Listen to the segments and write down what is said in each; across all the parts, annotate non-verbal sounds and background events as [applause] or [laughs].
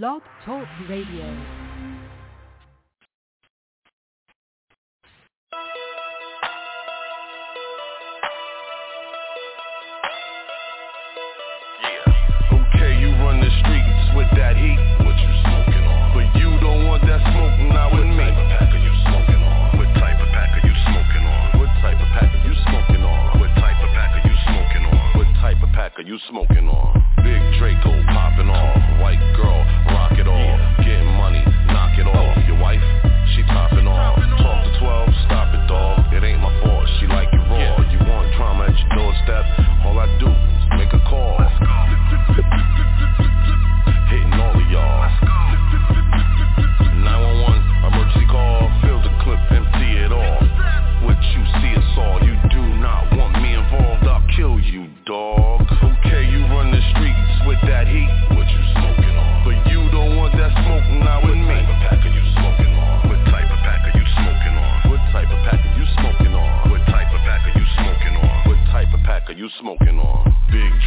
Blog Talk Radio. Okay, you run the streets with that heat. What you smoking on? But you don't want that smoke not with me. What type of pack are you smoking on? What type of pack are you smoking on? What type of pack are you smoking on? What type of pack are you smoking on? What type of pack are you smoking on? Big Draco popping off. White girl, it off. Getting money, knock it off. Your wife, she topping off. Talk to 12, stop it, dog. It ain't my fault. She like it raw. You want drama at your doorstep? All I do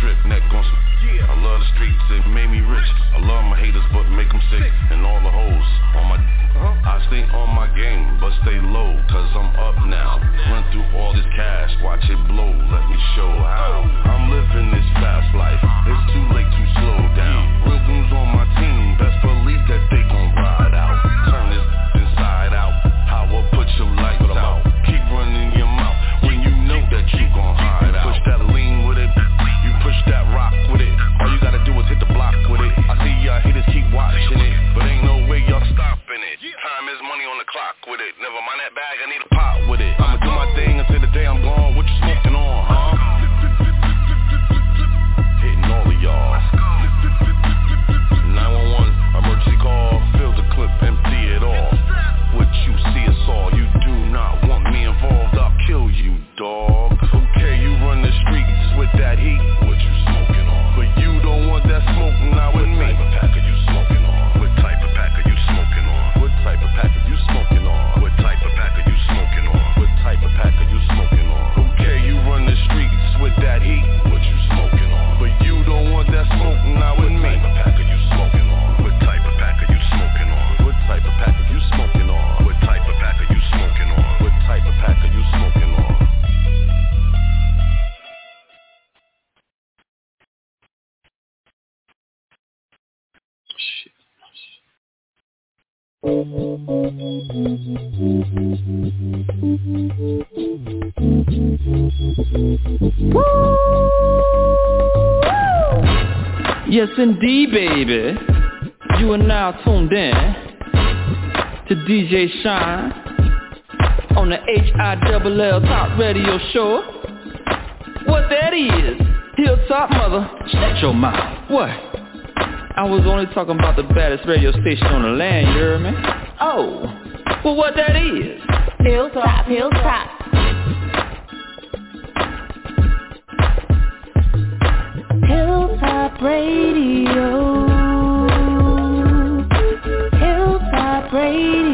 Neck on some. Yeah. I love the streets, it made me rich. I love my haters, but make them sick. And all the hoes on my. Uh-huh. I stay on my game, but stay low, cause I'm up now. Run through all this cash, watch it blow. Let me show how. Oh. I'm living this fast life. DJ Shine on the H-I-double-L Top Radio Show. What that is, Hilltop Mother, shut your mouth. What? I was only talking about the baddest radio station on the land, you heard me? Oh, well what that is? Hilltop, hilltop. Hilltop Radio. Hilltop Radio.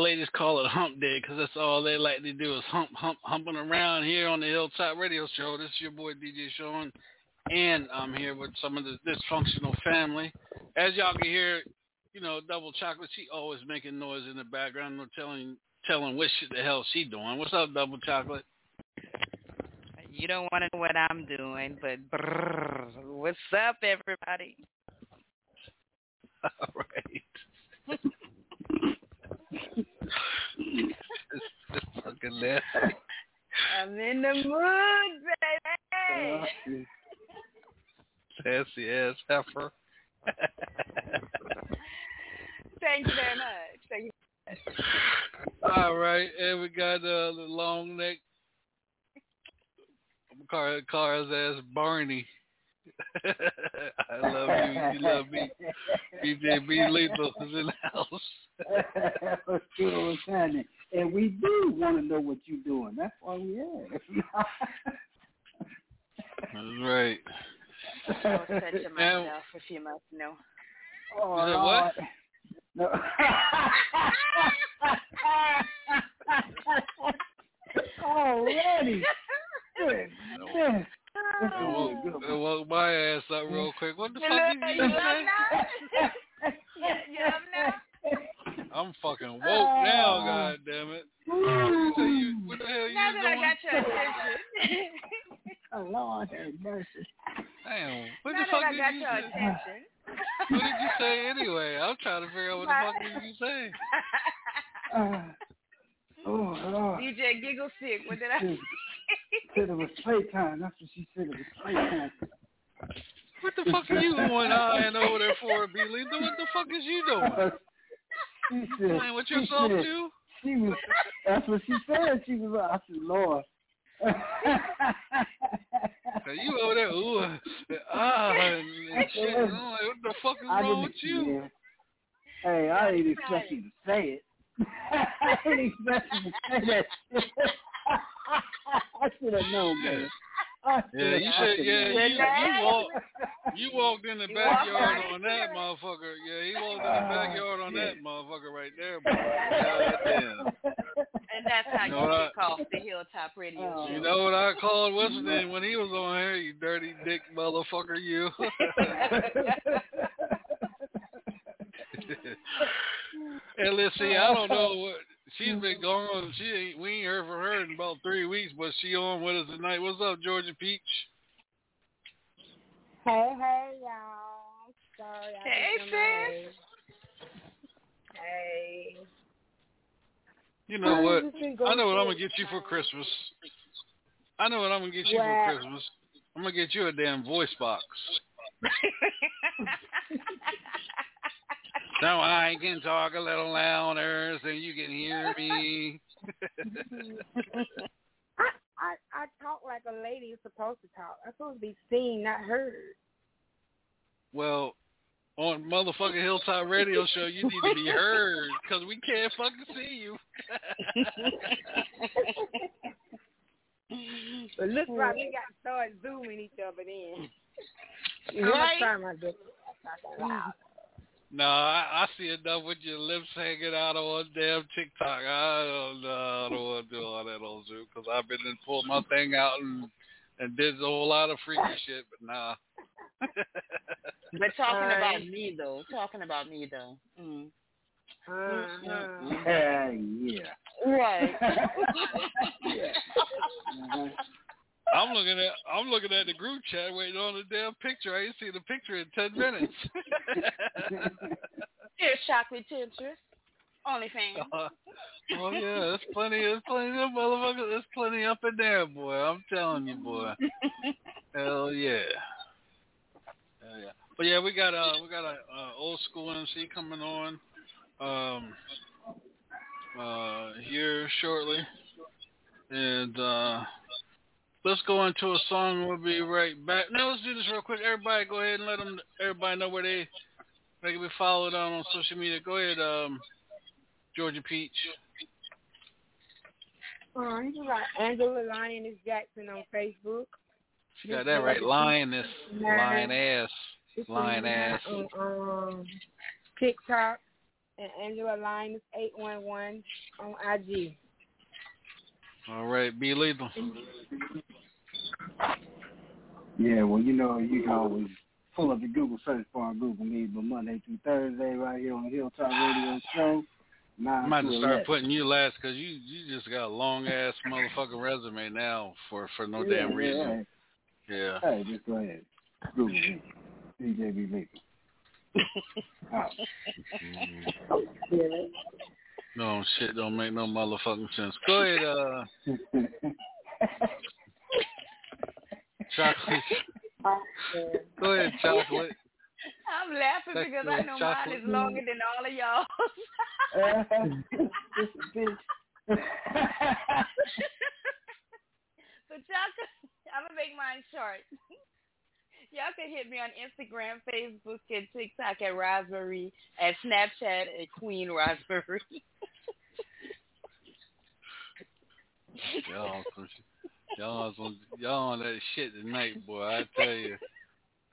Ladies call it hump day because that's all they like to do is hump, hump, humping around here on the Hilltop Radio Show. This is your boy DJ Sean, and I'm here with some of the dysfunctional family. As y'all can hear, you know, Double Chocolate, she always making noise in the background, no telling telling what shit the hell she doing. What's up, Double Chocolate? You don't want to know what I'm doing, but brrr, what's up, everybody? [laughs] All right. [laughs] it's fucking nasty. I'm in the mood, baby. Sassy ass heifer. Thank you very much. Thank you. All right, and we got uh, the long neck. Call his ass Barney. I love you. You love me. BJ B Lethal is in the house. What's good, what's happening? and we do want to know what you're doing. That's why we ask. That's right. I was touching Now- myself if you must know. oh, You said what? Lord. No. [laughs] Already. [laughs] Good. Yeah. This I woke, I woke my ass up real quick. What the fuck did you you say? You, you now? [laughs] I'm fucking woke Oh. now, god damn it. You you, what the hell you Now that I got your attention. [laughs] Oh, Lord have mercy. Damn. What now the fuck that I did got you your say? What did you say anyway? I'm trying to figure out what the fuck [laughs] did you say. Uh, oh, Lord. DJ Giggle Stick, what did I She said it was playtime. That's what she said. It was playtime. What the fuck are you going eyeing over there for, B. Lethal? What the fuck is you doing? [laughs] she said. Playing with she yourself said, too? She was. That's what she said. She was. like, I said, Lord. [laughs] So you over there, ooh, uh, ah, and, and shit. I'm like, what the fuck is I wrong didn't- with you? yeah. Hey, I didn't expect you to say it. [laughs] I didn't expect you to say that. shit. [laughs] I should have known, man. I Yeah, you I should. Yeah, you, you walk. You walked in the You backyard right on that motherfucker. Yeah, he walked in the ah, backyard on yeah. that motherfucker right there, boy. Goddamn. And that's how You you know what get called the Hilltop Radio Oh. You know what I called what's his name when he was on here? You dirty dick motherfucker, you. [laughs] and let's see, I don't know uh, what she's been gone. She ain't. We ain't heard from her in about three weeks, but she on with us tonight. What's up, Georgia Peach? Hey, hey, y'all. Sorry. I Hey, didn't know my name. Hey. You know what? Just been I know what I'm gonna get you for. Christmas. I know what I'm gonna get you What? for Christmas. I'm gonna get you a damn voice box. [laughs] [laughs] So I can talk a little louder so you can hear me. I, I I talk like a lady is supposed to talk. I'm supposed to be seen, not heard. well, on motherfucking Hilltop Radio Show, you need to be heard because we can't fucking see you. [laughs] But look like we got to start zooming each other in. [laughs] I'm Right? gonna try my best. to talk loud. No, I, I see enough with your lips hanging out on damn TikTok. I don't know. I don't want to do all that on Zoom because I've been and pulled my thing out and and did a whole lot of freaky shit, but nah. [laughs] But talking about me though, talking about me though. Mm. Hell yeah. Right. [laughs] yeah. Uh-huh. [laughs] I'm looking at I'm looking at the group chat waiting on the damn picture. I ain't seen the picture in ten minutes. Here's chocolate Tetris. OnlyFans. [laughs] Uh, oh yeah, there's plenty there's plenty of motherfuckers there's plenty up in there, boy. I'm telling you, boy. [laughs] Hell yeah. Hell yeah. But yeah, we got uh we got a uh, old school MC coming on um uh here shortly. And uh let's go into a song. We'll be right back. Now let's do this real quick. Everybody go ahead and let them everybody know where they they can be followed on on social media. Go ahead, um Georgia Peach. Uh, you write Angela Lioness Jackson on Facebook. She got that right. Lioness. Lion ass. It's Lion ass. on um, TikTok and Angela Lioness eight one one on IG. All right, be lethal. Yeah, well, you know, you can always pull up the Google search bar on Google Meet, but Monday through Thursday, right here on the Hilltop Radio Show. I Nine might to have to start putting you last because you you just got a long ass motherfucking resume now for for no Yeah, damn yeah, reason. Hey, Yeah. hey, just go ahead. Google me. DJ B. Lethal. [laughs] Out. Mm. Yeah. No shit don't make no motherfucking sense. [laughs] Go ahead, uh chocolate. Go ahead, chocolate. I'm laughing That's because the I know chocolate. mine is longer than all of y'all. Just a bitch. so y'all I'm gonna make mine short. Y'all can hit me on Instagram, Facebook, and TikTok at Raspberry, at Snapchat at Queen Raspberry. y'all, on y'all, on some, y'all on that shit tonight, boy. I tell you.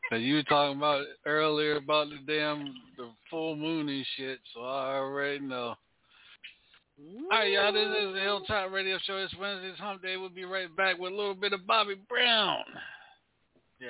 Cause you were talking about earlier about the damn the full moon and shit, so I already know. All right, y'all. This is the Hilltop Radio Show. It's Wednesday's Hump Day. We'll be right back with a little bit of Bobby Brown. Yeah.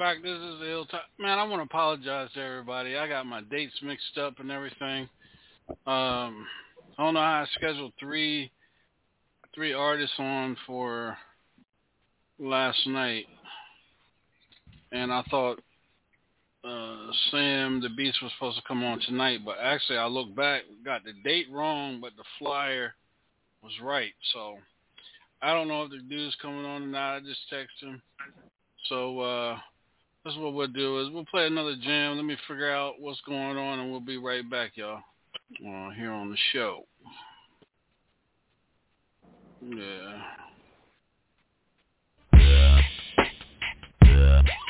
back. This is the Hilltop. Man, I want to apologize to everybody. I got my dates mixed up and everything. Um, I don't know how I scheduled three three artists on for last night, and I thought uh, Sam the Beast was supposed to come on tonight, but actually I looked back, got the date wrong, but the flyer was right. So I don't know if the dude's coming on or not. I just texted him. So uh that's what we'll do is we'll play another jam. Let me figure out what's going on and we'll be right back, y'all. Uh, here on the show. Yeah. I'm just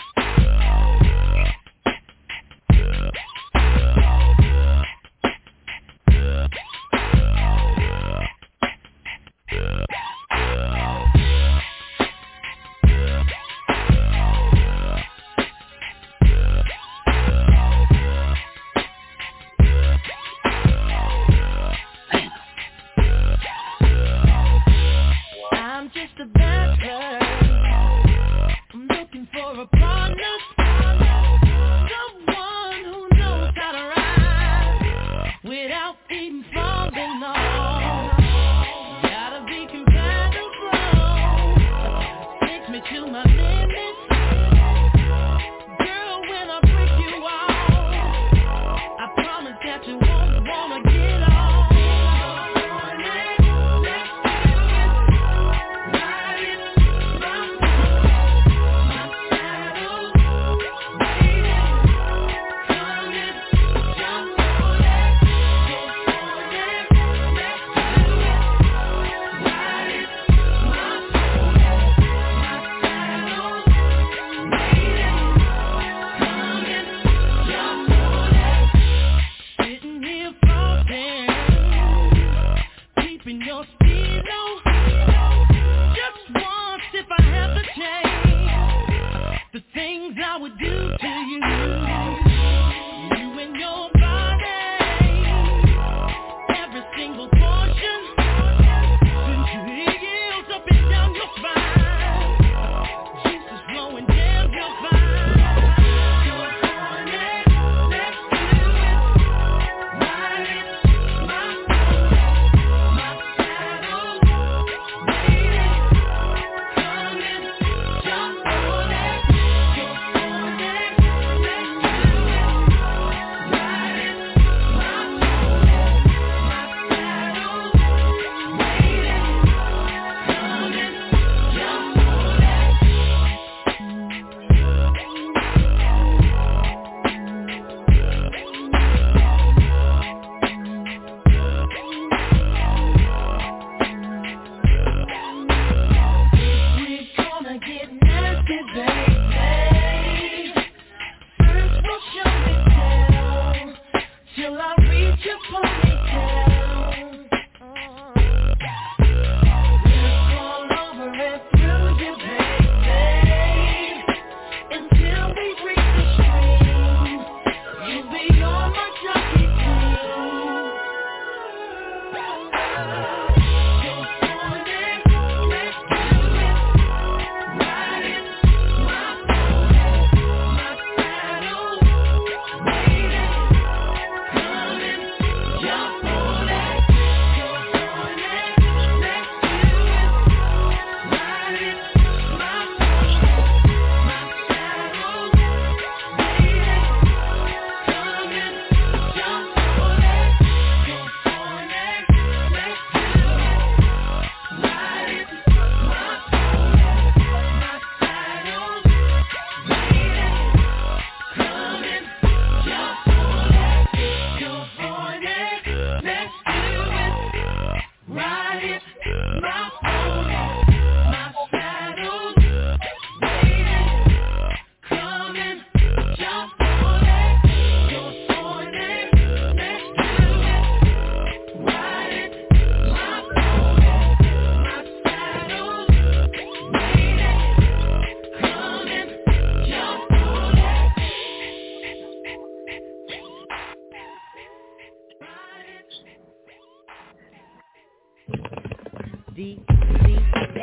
They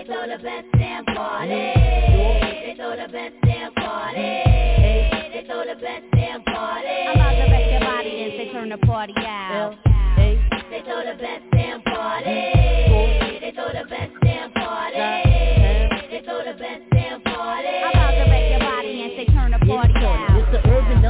throw the best damn party. They throw the best damn party. They throw the best damn party. I'm about to wreck your body and say turn the party out. They throw the best damn party. They throw the best damn party. They throw the best damn party. I'm about to wreck your body and say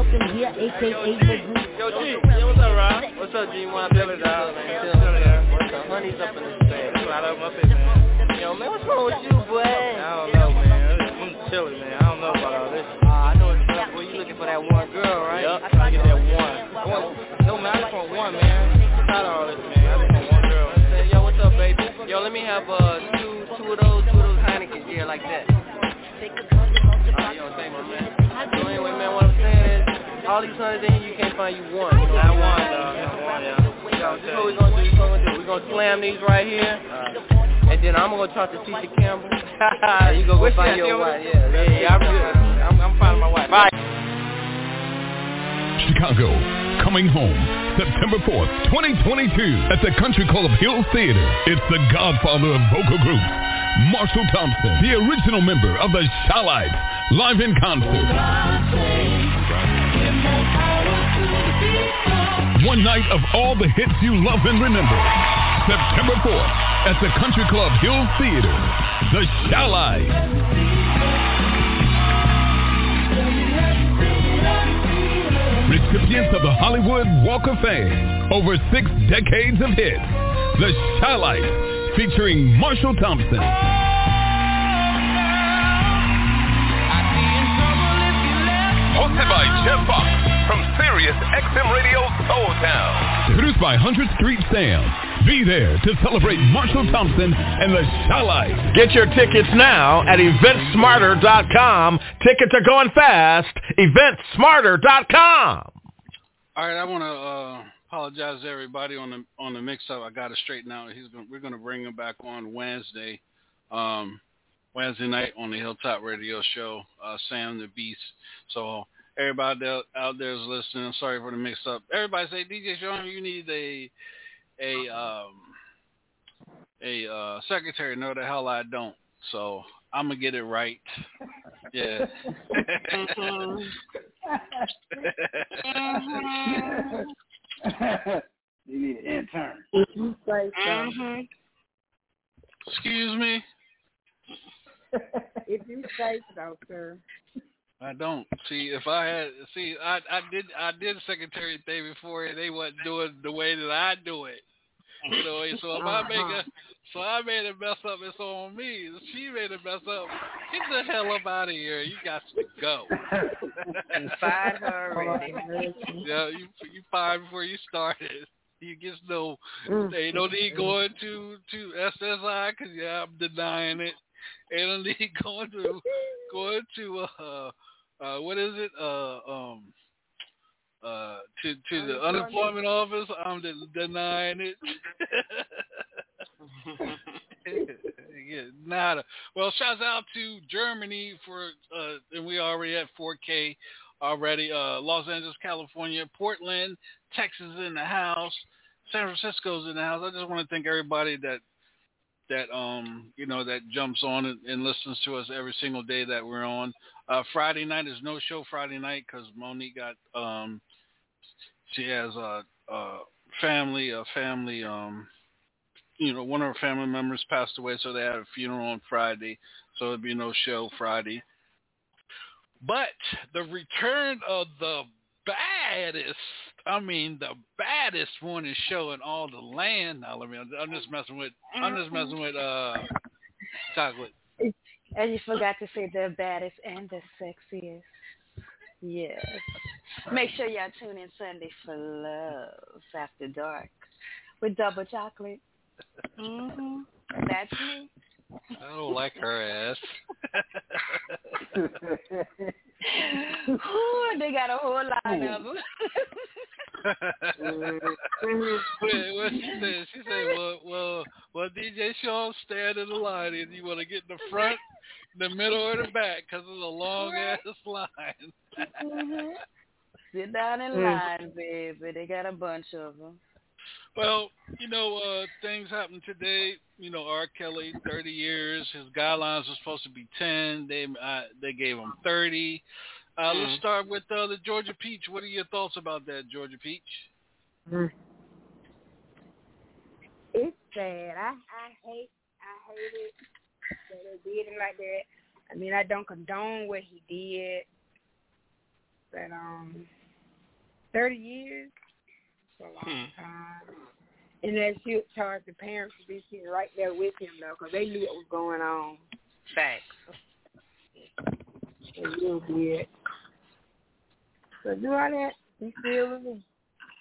urban here, aka the group. Yo, G, yeah, what's up, Rob? What's up, G? One Billy Dog, man. Still here. What's up? Honey's up in this bed. That's right up my face, man. Yo, man, what's wrong with you, boy? I don't know, man. I'm chilling, man. I don't know about all this. Uh, I know it's tough, boy. You looking for that one girl, right? Yup, trying to get that one. I want, no, man, I just want one, man. I'm tired of all this, man. I just want one girl. Say, yo, what's up, baby? Yo, let me have uh two, two of those, two of those Heinekens, yeah, like that. Uh, yo, thank my man. So anyway, man, what I'm saying is, all these hundreds in here, you can't find you one. You know? Not one, dog. Not one, yeah. Yo, this is what we're gonna do. This is what we're gonna do. We're gonna slam these right here, and then I'm gonna talk to Tisha Campbell. [laughs] and you go go find your wife. Yeah, yeah, yeah. I'm good. I'm, I'm finding my wife. Bye. Chicago, coming home September 4th, 2022 at the Country Club Hills Theater. It's the godfather of vocal groups, Marshall Thompson, the original member of the Chi-Lites, live in concert. One night of all the hits you love and remember. September 4th at the Country Club Hill Theater. The Chi-Lites. Recipients of the Hollywood Walk of Fame. Over six decades of hits. The Chi-Lites featuring Marshall Thompson. Hosted by Jeff Fox Sirius XM Radio Soul Town. Produced by 100th Street Sound. Be there to celebrate Marshall Thompson and the Chi-Lites. Get your tickets now at eventsmarter.com. Tickets are going fast. Eventsmarter.com. All right, I want to uh, apologize to everybody on the on the mix-up. I got to straighten out. He's going we're going to bring him back on Wednesday, um, Wednesday night on the Hilltop Radio Show. Uh, Sam the Beast. So everybody out- out there is listening. I'm sorry for the mix-up. Everybody say DJ Sean, you need a a um, a uh, secretary. No, the hell I don't. So I'm gonna get it right. Yeah. [laughs] you need an intern. If you say so. Mm-hmm. Excuse me. If you say so, sir. I don't see if I had see I I did I did secretary thing before and they wasn't doing the way that I do it. You know, so if I make a so I made a mess up, it's on me. She made a mess up. Get the hell up out of here. You got to go. Fired her already. [laughs] yeah, you you fired before you started. You just know ain't no need going to to SSI because yeah, I'm denying it. Ain't no need [laughs] going to going to uh uh what is it uh um uh to to the unemployment office. I'm de- denying it. [laughs] yeah, nada. Well, shouts out to Germany for uh and we already at 4K already. Uh Los Angeles, California, Portland, Texas in the house, San Francisco's in the house. I just want to thank everybody that that um you know that jumps on and, and listens to us every single day that we're on. Uh Friday night is no show Friday night because Monique got um she has a, a family a family um you know one of her family members passed away so they had a funeral on Friday so there'd be no show Friday. But the return of the baddest I mean, the baddest morning show in all the land. Now, let me. I'm just messing with. I'm just messing with uh, chocolate. And you forgot to say the baddest and the sexiest. Yes. Make sure y'all tune in Sunday for Love After Dark with double chocolate. Mm-hmm. That's me. I don't like her ass. [laughs] Ooh, they got a whole line of [laughs] them. Wait, what she said? She said, "Well, well, well, DJ Sean, stand in the line, and you want to get in the front, the middle, or the back, because it's a long ass [laughs] line." Mhm. Sit down in line, baby. They got a bunch of them. Well, you know, uh, things happened today. You know, R. Kelly, 30 years. His guidelines were supposed to be 10. They uh, they gave him 30. Uh, Mm. Let's start with uh, the Georgia Peach. What are your thoughts about that, Georgia Peach? Mm. It's sad. I I hate I hate it that they did him like that. I mean, I don't condone what he did, but um, thirty years, that's a long time. And that should charge the parents to be sitting right there with him though, because they knew what was going on. Facts. They real did. So do all that. He still is.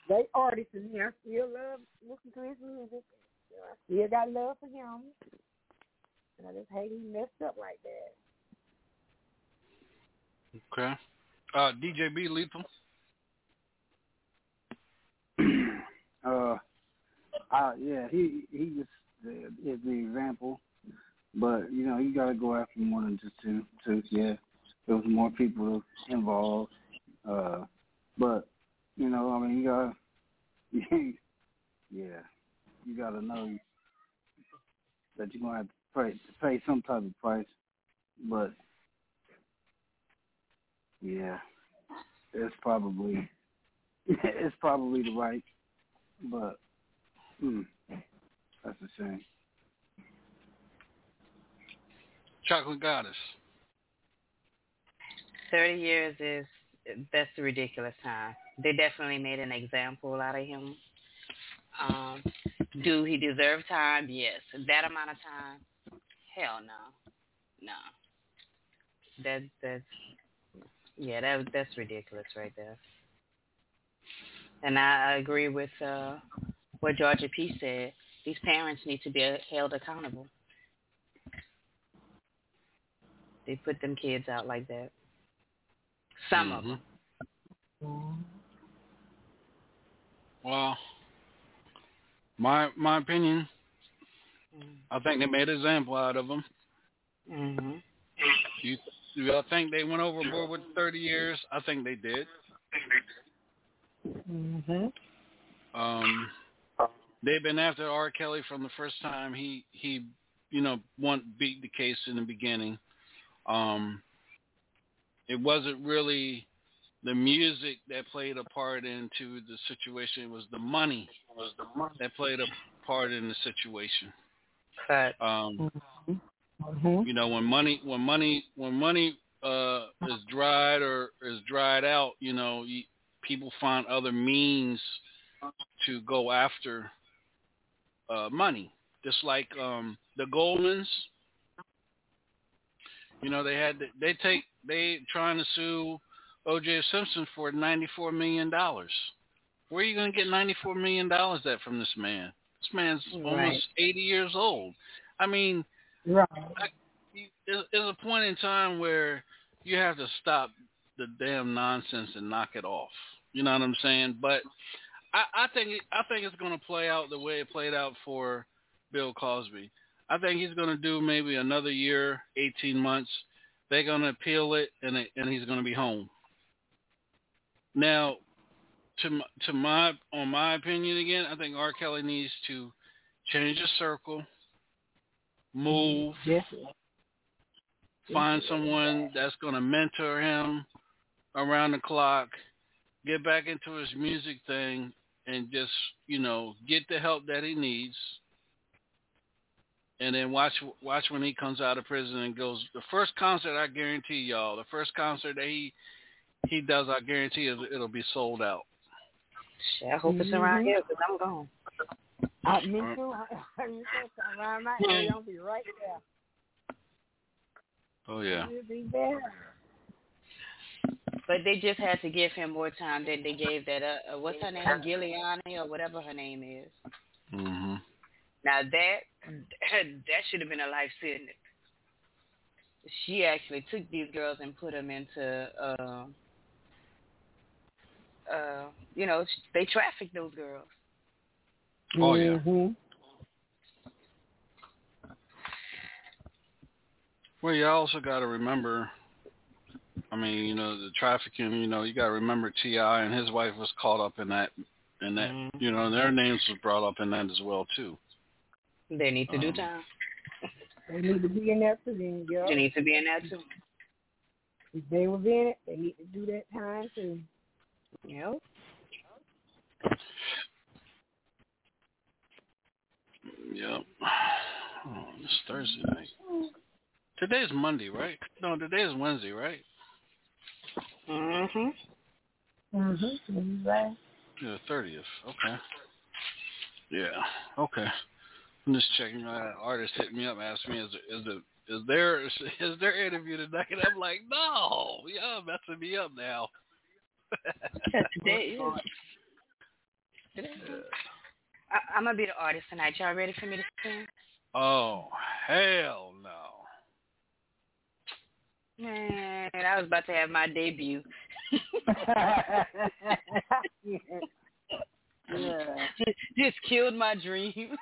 They artists and me. I still love listening to his music. I still got love for him. And I just hate he messed up like that. Okay. Uh, DJ B Lethal. [clears throat] uh, uh, yeah, he he just uh, is the example, but you know you got to go after more than just two. Two, yeah, there was more people involved, uh, but you know, I mean, you got, [laughs] yeah, you got to know that you're gonna have to pay pay some type of price, but yeah, it's probably [laughs] it's probably the right, but hmm, that's a shame. Chocolate Goddess. Thirty years is that's ridiculous time. They definitely made an example out of him. Um, do he deserve time? Yes. That amount of time? Hell no, no. That that's yeah, that that's ridiculous right there. And I, I agree with uh, what Georgia P said. These parents need to be held accountable. They put them kids out like that. Some of them. Well, my my opinion, I think they made an example out of them. Mm-hmm. You, you I think they went overboard with 30 years? I think they did. Mm-hmm. Um, they've been after R. Kelly from the first time he he you know won beat the case in the beginning. Um, it wasn't really the music that played a part into the situation. It was the money was the money that played a part in the situation. But Um, Mm-hmm. you know when money when money when money uh is dried or is dried out you know you, people find other means to go after uh money just like um the goldmans you know they had to, they take they trying to sue oj simpson for 94 million dollars where are you going to get 94 million dollars at from this man this man's Right. almost 80 years old i mean Right. there's, there's a point in time where you have to stop the damn nonsense and knock it off. You know what I'm saying? But I, I think I think it's going to play out the way it played out for Bill Cosby. I think he's going to do maybe another year, 18 months. They're going to appeal it, and it, and he's going to be home. Now, to m- to my on my opinion again, I think R. Kelly needs to change his circle, move, mm-hmm. Definitely. find someone that's going to mentor him around the clock, get back into his music thing, and just you know get the help that he needs. And then watch watch when he comes out of prison and goes. The first concert, I guarantee y'all, the first concert that he he does, I guarantee it, it'll be sold out. shit, I hope it's around here because I'm gone. I, me too. I, me too. Around my area, I'll be right there. Oh yeah. You'll be there. But they just had to give him more time than they gave that. Uh, uh, what's her name, Giuliani or whatever her name is. Mhm. Now that [laughs] that should have been a life sentence. She actually took these girls and put them into, uh, uh, you know, they trafficked those girls. Oh yeah. Mm-hmm. Well, you also got to remember. I mean, you know, the trafficking. You know, you got to remember T.I. and his wife was caught up in that in that Mm-hmm. you know their names was brought up in that as well too. They need to do Um, time. They need to be in that too, then, girl. They need to be in that too. If they were in it, they need to do that time too. Yep. Yep. Oh, it's Thursday night. Today's Monday, right? No, today is Wednesday, right? Mhm. Mhm. Right. Yeah, thirtieth. Okay. Yeah. Okay. I'm just checking. My artist hit me up, asked me, "Is there, is there, is [laughs] there is there interview tonight?" And I'm like, "No, y'all messing me up now." [laughs] Today is. Today. I, I'm gonna be the artist tonight. Y'all ready for me to sing? Oh hell no! Man, I was about to have my debut. [laughs] yeah. [laughs] Just killed my dream.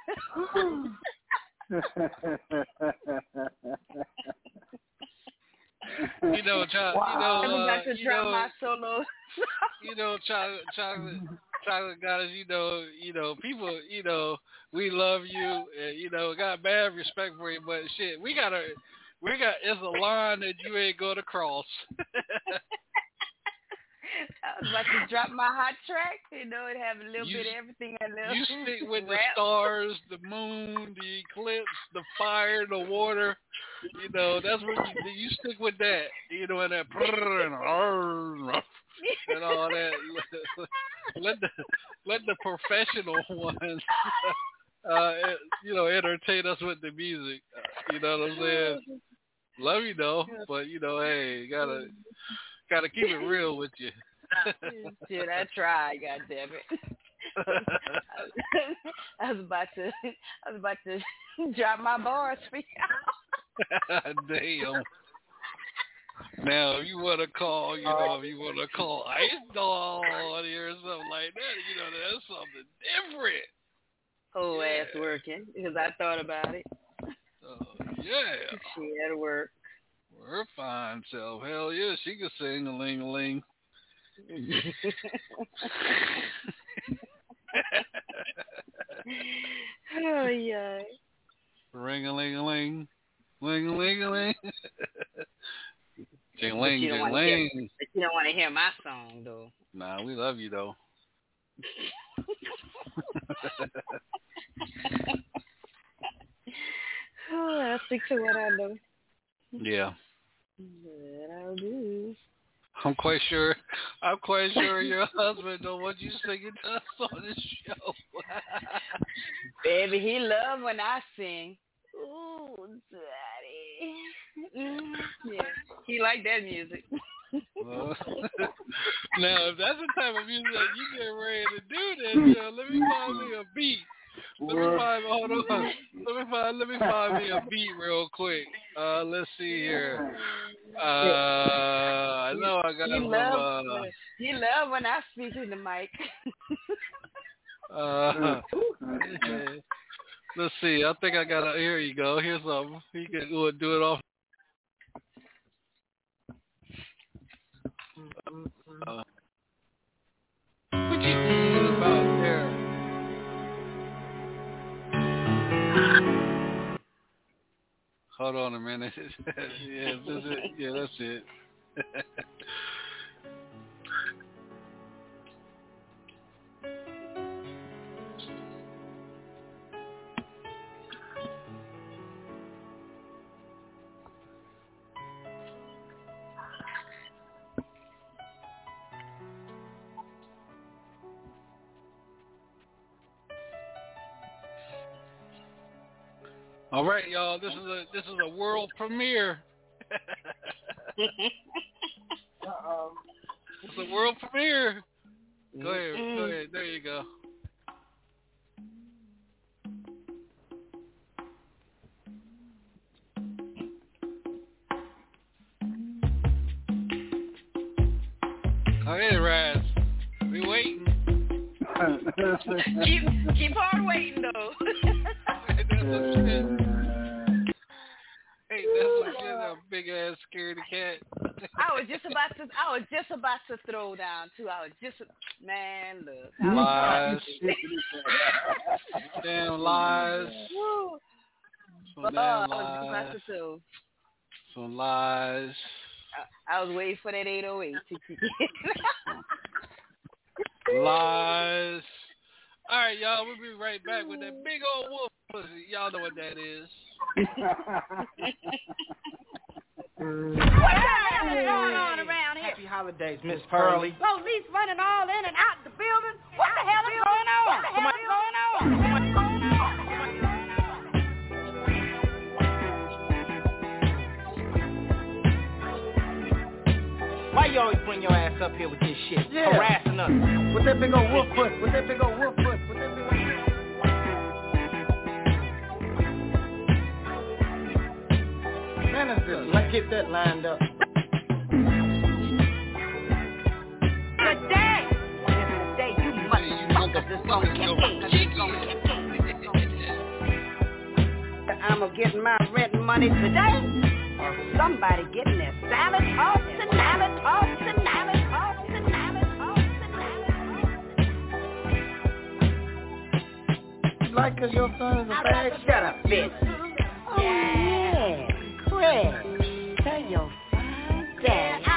You know, [laughs] cho- you know, I'm uh, about to you drop know, my solo. [laughs] you know, chocolate, chocolate, chocolate goddess. You know, you know, people. You know, we love you. And, you know, got bad respect for you, but shit, we gotta, we got. It's a line that you ain't gonna cross. I was about to drop my hot track, you know, and have a little You bit of everything I love. you stick [laughs] with the stars, the moon, the eclipse, the fire, the water. You know, that's what you, you stick with that. You know, and that and [laughs] and all that. [laughs] Let the let the professional ones, uh, you know, entertain us with the music. Uh, You know what I'm saying? Love you though, but you know, hey, you gotta gotta keep it real with you. [laughs] Shit, I tried, God damn it. [laughs] I was about to I was about to [laughs] drop my bars for y'all. Damn. Now, if you want to call, you know, if you want to call Ice Doll on here or something like that, you know, that's something different. Whole ass working because I thought about it. Oh, yeah. She had to work. Her fine self. Hell yeah, she can sing a ling a ling. [laughs] oh yeah. Ring a ling a ling. Ling a ling a ling. Jing ling, jing ling. But you don't want to hear my song though. Nah, we love you though. [laughs] Oh, I'll stick to what I know. yeah. What I'll do. I'm quite sure. I'm quite sure your [laughs] husband don't want you singing to us on this show. [laughs] Baby, he love when I sing. Ooh, daddy. Mm, yeah, he like that music. Well, [laughs] now, if that's the type of music that you get ready to do, then know, let me find me a beat. Let me find. Hold on. [laughs] Let me find. Let me find me a beat real quick. Uh, let's see here. Uh, I know I got he some. love, Uh, he love when I speak in the mic. uh, [laughs] let's see. I think I got. A, here you go. Here's something. You can do it. Do it off. Uh, Hold on a minute. [laughs] yeah, that's it. Yeah, that's [laughs] it. All right, y'all. This is a this is a world premiere. [laughs] Uh-oh. It's a world premiere. Go mm-hmm. ahead. Go ahead. There you go. Go ahead, Raz. We waiting. [laughs] keep keep on waiting though. [laughs] ass scaredy cat. I was just about to. I was just about to throw down too. I was just, man, look. Lies. [laughs] [laughs] Damn lies. Woo. Some Oh, damn I was just about lies. Some lies. I, I was waiting for that 808 to kick Lies. All right, y'all. We'll be right back with that big old wolf pussy. Y'all know what that is. [laughs] What's going on around here? Happy holidays, Miss Pearly. Police running all in and out the building. What the hell is going on? What the hell is going on? Why you always bring your ass up here with this shit? Yeah. Harassing us. With that big old wolf foot. With that big old wolf foot. With that big old Minister, let's get that lined up. Good day. Today you motherfuckers is gonna kick it. It's gonna kick it. I'm getting my rent money today. Or somebody getting their salad tossed and salad tossed and salad tossed and salad tossed and Like 'cause your son is a bag. Shut up, bitch. Oh, yeah. Chris, tell your fine daddy.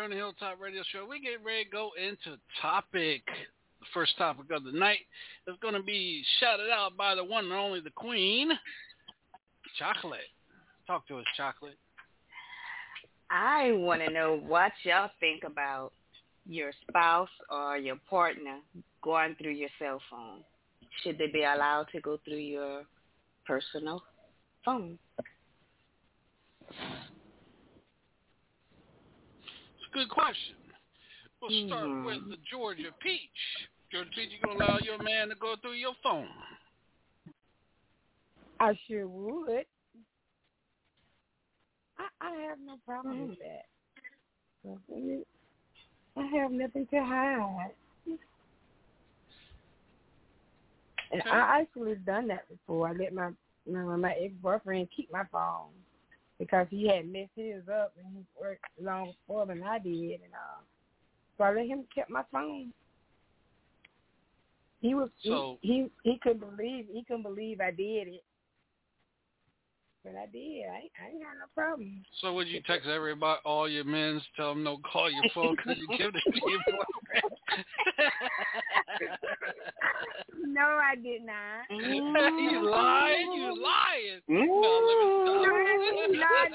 Here on the Hilltop Radio Show. We get ready to go into topic. The first topic of the night is going to be shouted out by the one and only the Queen, Chocolate. Talk to us, Chocolate. I want to know what y'all think about your spouse or your partner going through your cell phone. Should they be allowed to go through your personal phone? Good question. We'll start Mhm. with the Georgia Peach. Georgia Peach, you going to allow your man to go through your phone? I sure would. I, I have no problem with that. I I have nothing to hide. And I actually done that before. I let my my, my ex boyfriend keep my phone because he had messed his up and he worked long before than I did, and uh, so I let him keep my phone. He was So- he, he he couldn't believe he couldn't believe I did it, but I did. I ain't, I ain't got no problem. So would you text everybody, all your men, tell them don't call your phone because you give it to your boyfriend? [laughs] No, I did not. [laughs] you lying? You lying? Mm. No, let me No. I,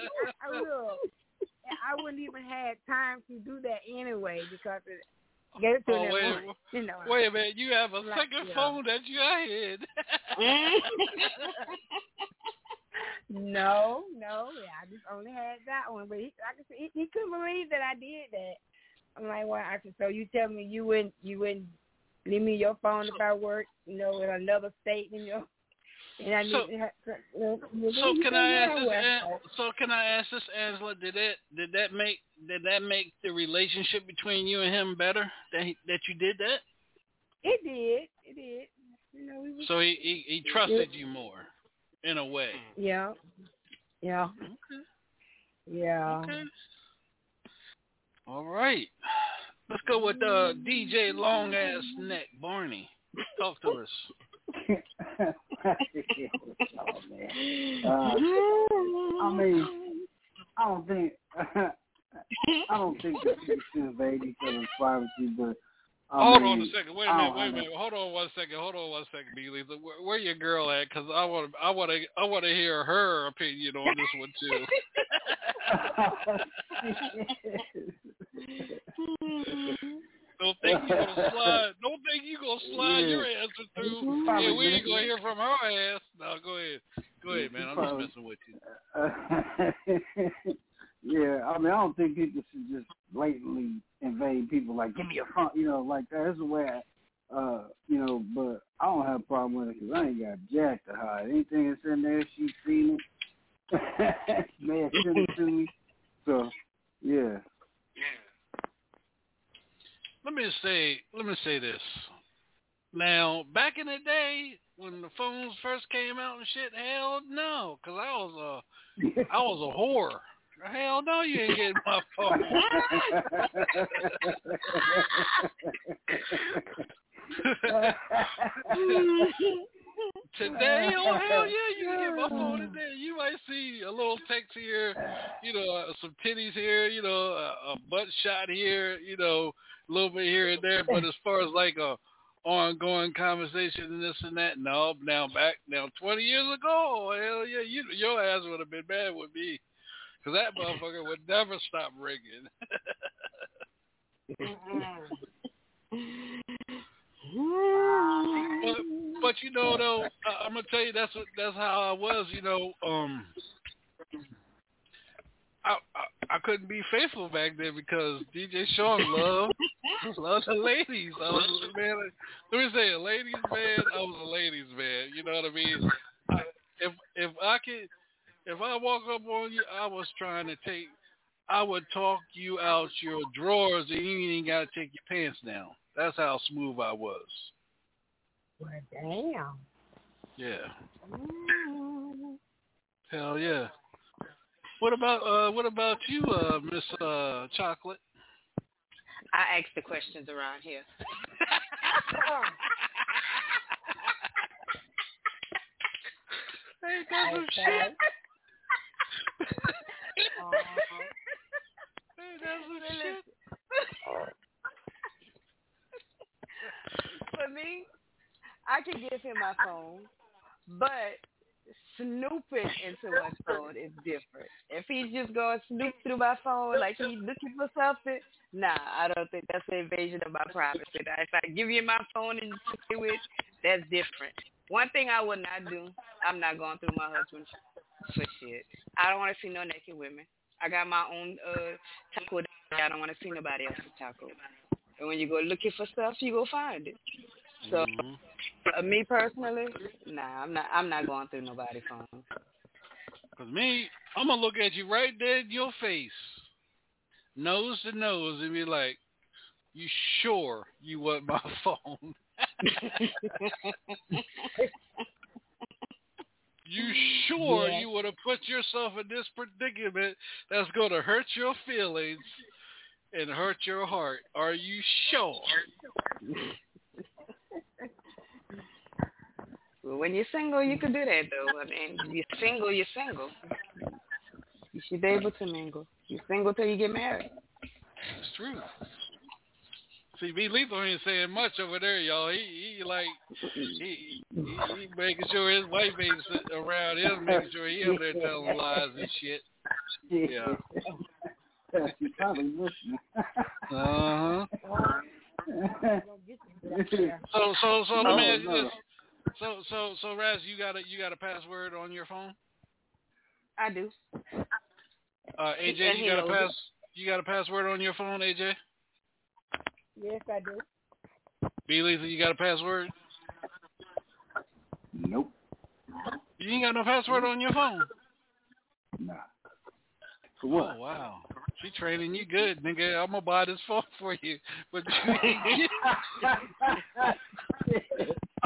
I, look, I wouldn't even had time to do that anyway because it gave it to Oh, them. wait, once, you know. Wait a minute, you have a Like, second yeah. phone that you had. [laughs] no, no, yeah, I just only had that one. But he, like I said, he, he couldn't believe that I did that. I'm like, well, I said, so you tell me you wouldn't, you wouldn't leave me your phone if I work, you know, in another state than your. And I So- need to have, well, well, So can I ask this? An- so can I ask this, Angela? Did that did that make did that make the relationship between you and him better? That he, that you did that? It did, it did. You know, we So he he, he trusted you more, in a way. yeah, yeah, Okay. yeah. Okay. All right. Let's go with uh, DJ Long Ass Neck Barney. Talk to us. oh man. Uh, I mean, I don't think [laughs] I don't think that you should invade each other's privacy, but I hold mean, on a second. Wait a minute. Wait a minute. Hold on one second. Hold on one second, B. Lisa. Where, where your girl at? Because I want to. I want to. I want to hear her opinion on this one too. [laughs] Don't think you gonna slide. Don't think you gonna slide Yeah. your answer through. Yeah, we ain't gonna hear from her ass. No, go ahead. Go ahead, man. I'm just messing with you. [laughs] yeah, I mean, I don't think people should just blatantly invade people like, give me your phone, you know, like that. That's the way I, uh, you know, but I don't have a problem with it because I ain't got jack to hide. Anything that's in there, she's seen it. [laughs] May have sent it to me. So, yeah. yeah. Let me say. Let me say this. Now, back in the day when the phones first came out and shit, hell no, because I was a, I was a whore. Hell no, you ain't getting my phone. Today, oh hell yeah, you can get my phone today. You might see a little text here, you know, uh, some titties here, you know, a, a butt shot here, you know, a little bit here and there. But as far as like a ongoing conversation and this and that, no. Now back now, twenty years ago, hell yeah, you your ass would have been mad with me, because that motherfucker would never stop ringing. [laughs] but but you know though, I, I'm gonna tell you that's what that's how I was. You know, um, I, I I couldn't be faithful back then because DJ Sean loved [laughs] loved the ladies. I was man. Let me say, a ladies man. I was a ladies man. You know what I mean? I, if if I could, if I walk up on you, I was trying to take. I would talk you out your drawers, and you ain't got to take your pants down. That's how smooth I was. Well, damn. Yeah. Hell yeah. What about uh what about you, uh Miss uh Chocolate? I ask the questions around here. [laughs] Hey, that's some shit. Uh, that's some shit. For me, I can give him my phone, but snooping into my phone is different. If he's just going snoop through my phone like he's looking for something, nah, I don't think that's an invasion of my privacy. Now, if I give you my phone and you play with, that's different. One thing I would not do, I'm not going through my husband for shit. I don't want to see no naked women. I got my own uh taco. I don't want to see nobody else's taco. And when you go looking for stuff, you go find it. So, uh, me personally, nah, I'm not. I'm not going through nobody's phone. Cause me, I'm gonna look at you right there in your face, nose to nose, and be like, "You sure you want my [laughs] phone? [laughs] you sure Yeah. you want to put yourself in this predicament that's gonna hurt your feelings and hurt your heart? Are you sure?" Well, when you're single, you can do that though. I mean, you're single, you're single. You should be able to mingle. You're single till you get married. It's true. See, B Lethal ain't saying much over there, y'all. He he like he he, he making sure his wife ain't around him, making sure he up there telling lies and shit. Yeah. [laughs] She's probably listening. Uh huh. [laughs] So so so let me Oh, ask you no. this. So so so Raz, you got a you got a password on your phone? I do. Uh, AJ, you got a pass? You got a password on your phone, AJ? Yes, I do. B Lethal, you got a password? Nope. You ain't got no password on your phone. Nah. For what? Oh wow. She training you good, nigga. I'm gonna buy this phone for you, but you ain't get-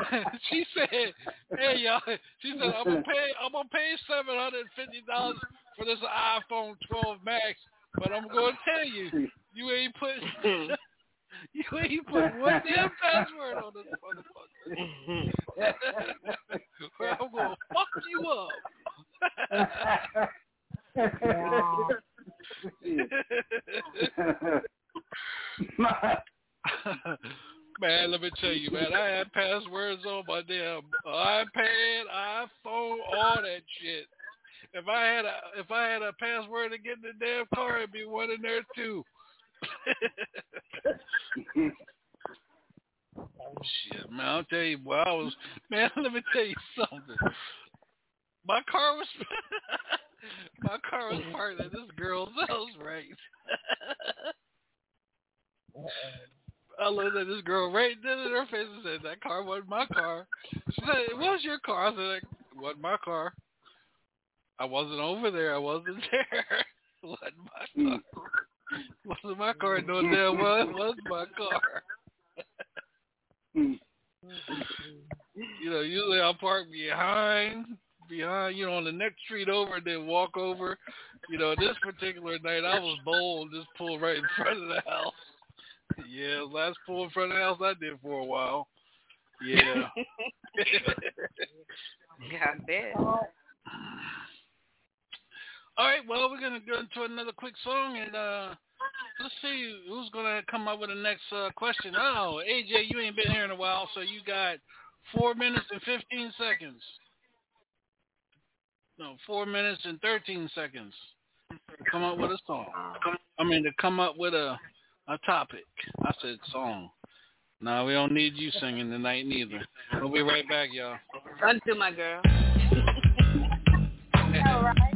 [laughs] she said, "Hey y'all," she said, "I'm gonna pay, I'm gonna pay seven hundred fifty dollars for this iPhone 12 Max, but I'm gonna tell you, you ain't put, [laughs] [laughs] you ain't put one damn password on this motherfucker. [laughs] I'm gonna fuck you up." man, let me tell you, man, I had passwords on my damn iPad, iPhone, all that shit. If I had a if I had a password to get in the damn car, it'd be one in there too. Shit, man, I'll tell you, boy, I was man. [laughs] Let me tell you something. My car was [laughs] my car was parked at this girl's house, right? [laughs] I looked at this girl right then in her face and said, "That car wasn't my car." She said, "It was your car." I said, "It wasn't my car. I wasn't over there. I wasn't there. It wasn't my hmm. car. It wasn't my car. No damn well, it was my car." you know, usually I park behind, behind, you know, on the next street over, and then walk over. You know, this particular night I was bold, just pulled right in front of the house. Yeah, last pull in front of the house I did for a while. Yeah. [laughs] God bet. [laughs] All right, well, we're gonna go into another quick song, and uh let's see who's gonna come up with the next uh, question. Oh, AJ, you ain't been here in a while, so you got four minutes and fifteen seconds. No, four minutes and thirteen seconds to come up with a song. I mean, to come up with a a topic. I said song. No, we don't need you singing tonight neither. We'll be right back, y'all. Run to my girl. [laughs] All right.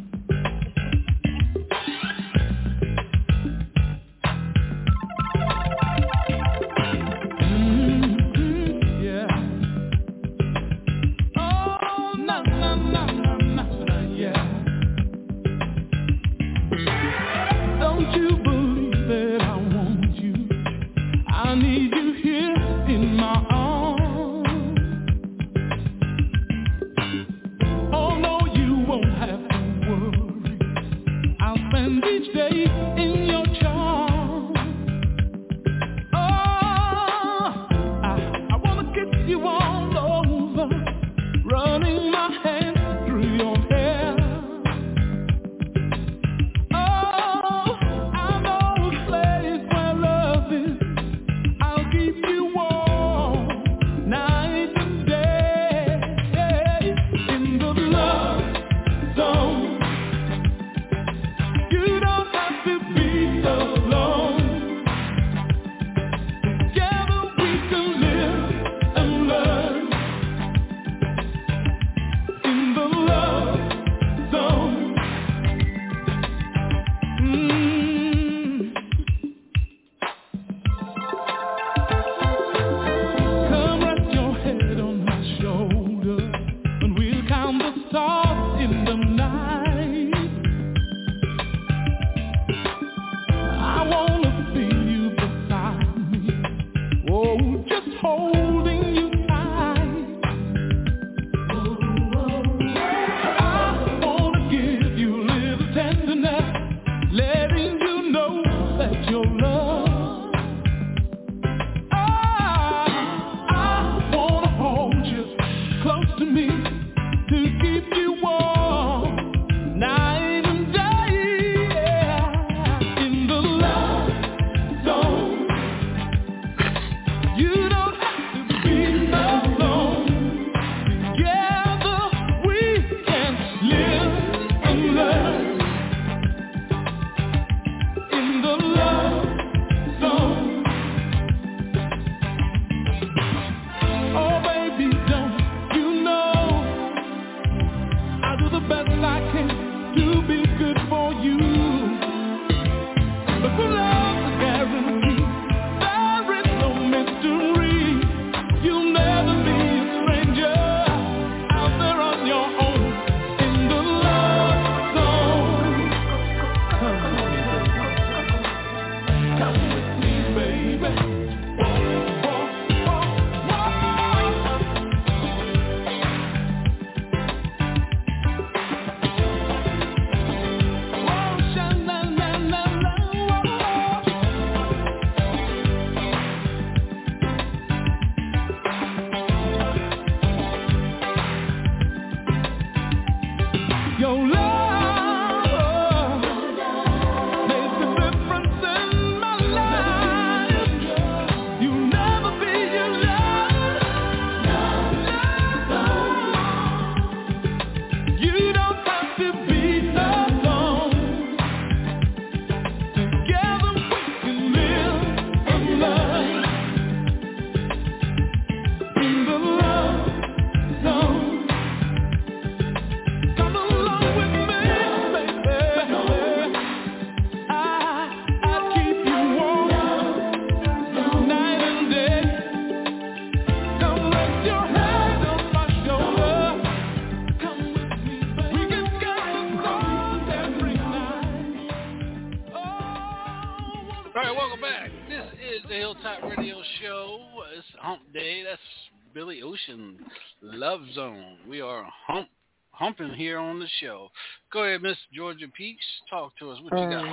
Georgia Peach. Talk to us. What you got?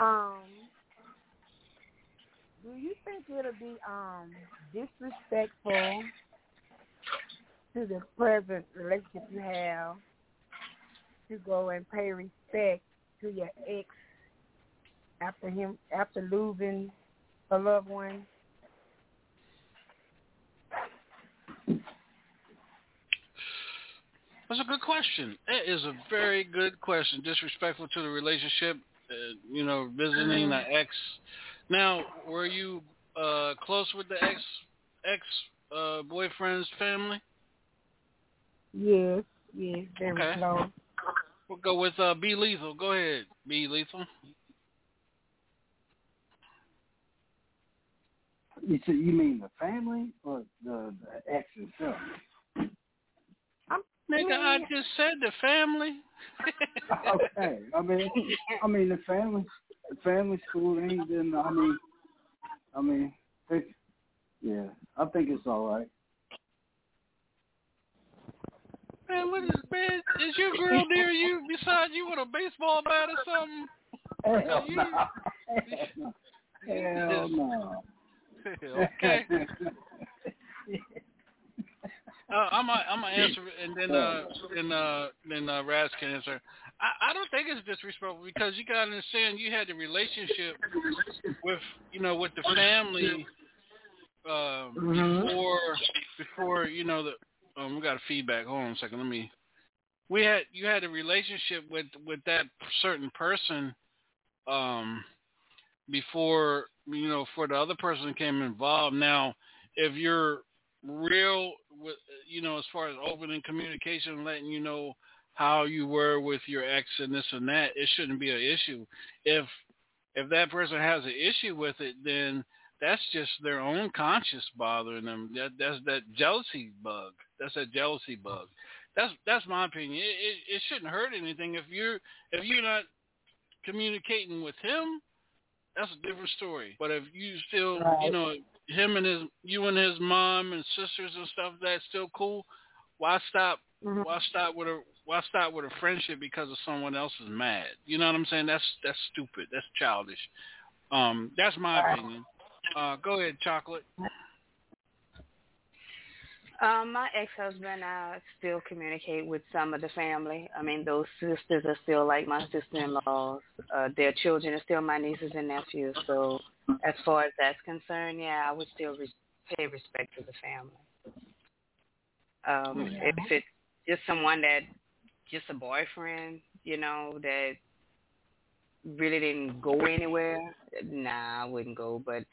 Um, do you think it'll be um disrespectful to the present relationship you have to go and pay respect to your ex after him after losing a loved one? That's a good question. It is a very good question. Disrespectful to the relationship, uh, you know, visiting the ex. Now, were you uh, close with the ex ex uh, boyfriend's family? Yes, yes, very Okay. close. We'll go with uh, B Lethal. Go ahead, B Lethal. You said you mean the family or the, the ex itself? Nigga, I just said the family. [laughs] okay, I mean, I mean the family, the family school ain't been. I mean, I mean, it, yeah, I think it's all right. Man, what is man? Is your girl near you beside you with a baseball bat or something? Hell You- no. Hell no. [laughs] okay. [laughs] Uh, I'm a, I'm gonna answer and then uh then uh then uh Raz can answer. I, I don't think it's disrespectful because you gotta understand you had the relationship with you know with the family um Mhm. before before you know the um we got a feedback. Hold on a second, let me we had you had a relationship with with that certain person um before you know for the other person came involved. Now if you're real with you know as far as opening communication letting you know how you were with your ex and this and that it shouldn't be an issue. If if that person has an issue with it then that's just their own conscience bothering them. That that's that jealousy bug. That's that jealousy bug. That's that's my opinion. It, it it shouldn't hurt anything. If you're if you're not communicating with him that's a different story. But if you still you know him and his you and his mom and sisters and stuff that's still cool why stop Mhm. why stop with a why stop with a friendship because of someone else is mad you know what i'm saying that's that's stupid that's childish um that's my opinion uh go ahead chocolate Um, my ex-husband, I still communicate with some of the family. I mean, those sisters are still like my sister-in-laws. Uh, their children are still my nieces and nephews. So, as far as that's concerned, yeah, I would still re- pay respect to the family. Um, Yeah. If it's just someone that, just a boyfriend, you know, that really didn't go anywhere, nah, I wouldn't go. But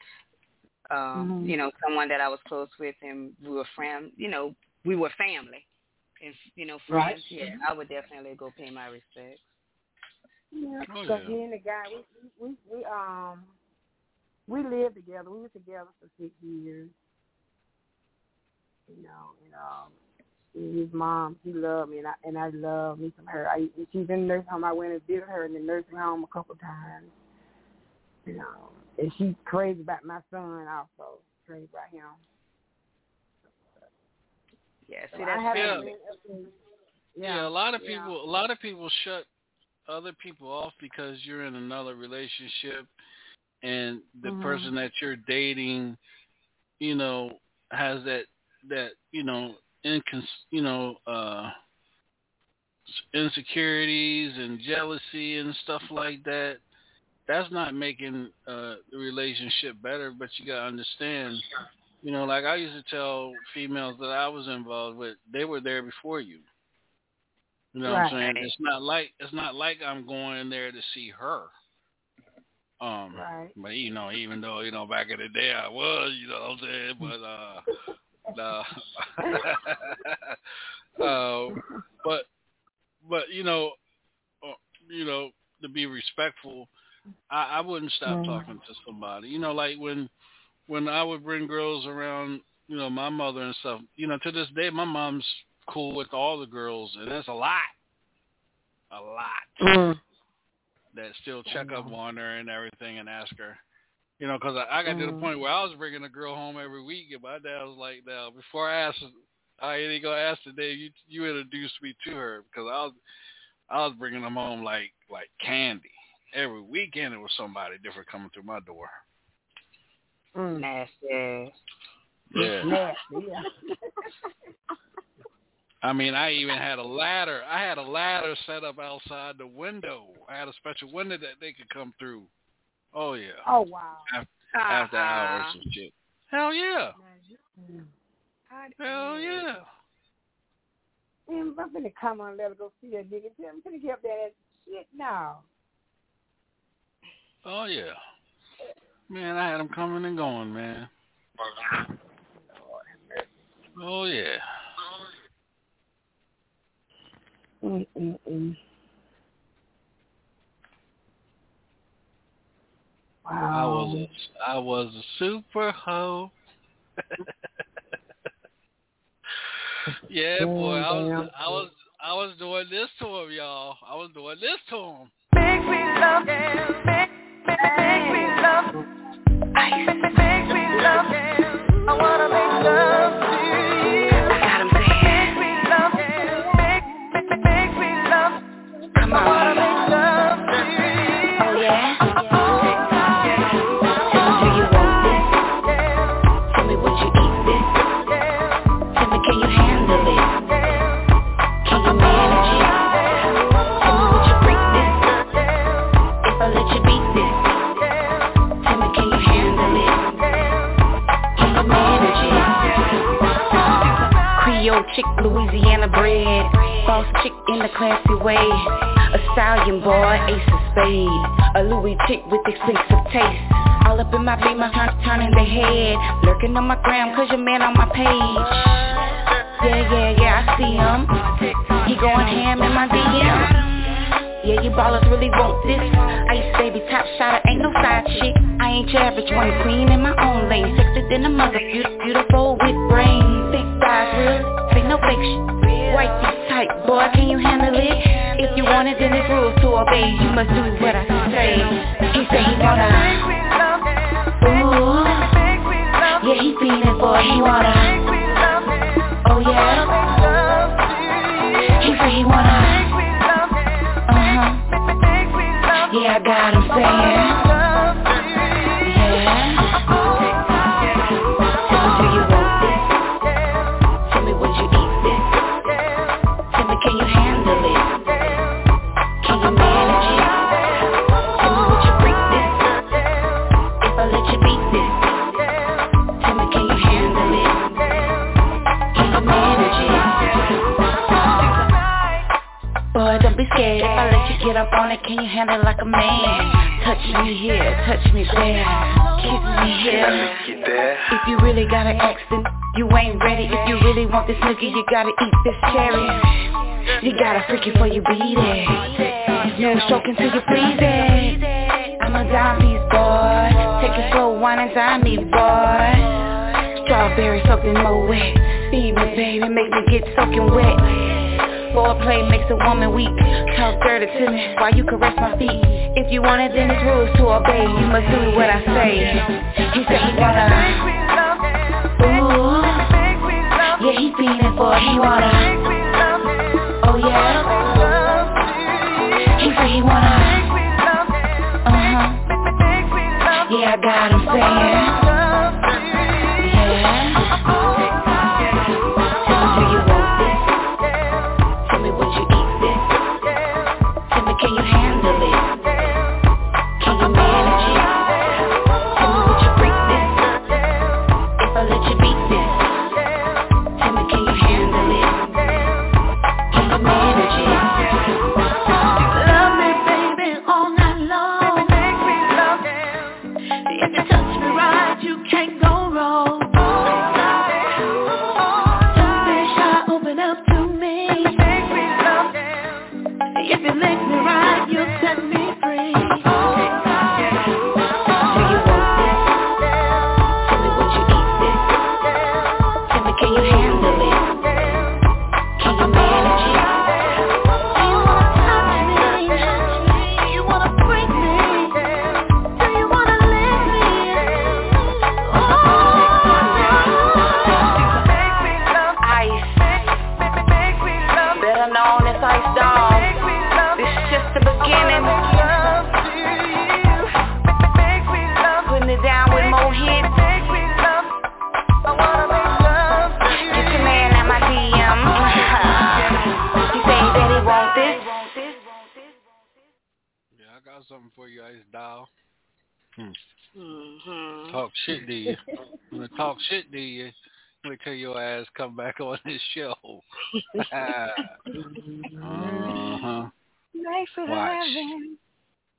um, Mhm. you know, someone that I was close with and we were friends, you know, we were family. And, you know, Right. friends, yeah, I would definitely go pay my respects. Yeah, Oh, because yeah. me and the guy, we, we we we um we lived together. We were together for six years. You know, and um, and his mom, he loved me, and I and I love me from her. I she's in the nursing home. I went and visit her in the nursing home a couple times. You know, and she's crazy about my son also. Crazy about him. Yeah, So see, I that's haven't Yeah. yeah, a lot of yeah. people a lot of people shut other people off because you're in another relationship and the Mhm. person that you're dating you know has that that you know incons you know uh insecurities and jealousy and stuff like that that's not making uh the relationship better but you got to understand you know like I used to tell females that I was involved with they were there before you you know what I'm saying? It's not like it's not like I'm going in there to see her. Um Right. but you know, even though, you know, back in the day I was, you know what I'm saying? But uh [laughs] uh, uh [laughs] but but you know uh, you know, to be respectful, I, I wouldn't stop Mhm. talking to somebody. You know, like when when I would bring girls around, you know, my mother and stuff, you know, to this day my mom's cool with all the girls and that's a lot. A lot Mm. That still check up on her and everything and ask her, You know, 'cause I, I got to the point where I was bringing a girl home every week, and my dad was like, "Now, before I ask, I ain't gonna ask today. You you introduced me to her because I was I was bringing them home like like candy every weekend. It was somebody different coming through my door. Mm. Nasty. Yeah. Nasty, yeah. [laughs] I mean, I even had a ladder. I had a ladder set up outside the window. I had a special window that they could come through. Oh yeah. oh wow. Af- After hours and shit. Hell yeah. Mm. Hell yeah. Man, I'm finna come on, let her go see a nigga. I'm finna get up there that shit now. Oh yeah. Man, I had them coming and going, man. Oh yeah. Mm-mm-mm. I was a, I was a super hoe. yeah, boy, I was I was I was doing this to him, y'all. I was doing this to him. Make me love him. Make, make, make me love. Make me love him. I wanna make chick, Louisiana bred. Boss chick in a classy way. A stallion boy, ace of spades. A Louis chick with expensive taste. All up in my beamer, turn, turning the head. Lurking on my gram, cause your man on my page. Yeah, yeah, yeah, I see him. He going ham in my DM. Yeah, you ballers really want this. Ice baby, top shotter, ain't no side chick. I ain't your average one, queen in my own lane. Sexy than a mother, beautiful with brains. Big real, ain't no fake shit. White tee tight, boy, can you handle it? If you want it, then it's rules to obey. You must do what I say. He say he wanna. Ooh, yeah, he feeling boy, he wanna. Oh yeah, he say he wanna. Uh huh. Yeah, I got him saying. Scared if I let you get up on it. Can you handle it like a man? Touch me here, touch me there, kiss me here. If you really got an accent, you ain't ready. If you really want this nigga, you gotta eat this cherry. You gotta freak it before you beat it. No stroking till you please it. I'm a dime piece boy. Take it slow, wine and dime me boy. Strawberry soaking more wet. Feed me, baby, make me get soaking wet. Foreplay makes a woman weak. Talk dirty to me while you caress my feet. If you want it, then it's rules to obey. You must do what I say. He said he wanna. Ooh, yeah, he feeling for it. He wanna. Oh yeah. He said he wanna. Uh huh. Yeah, I got him saying.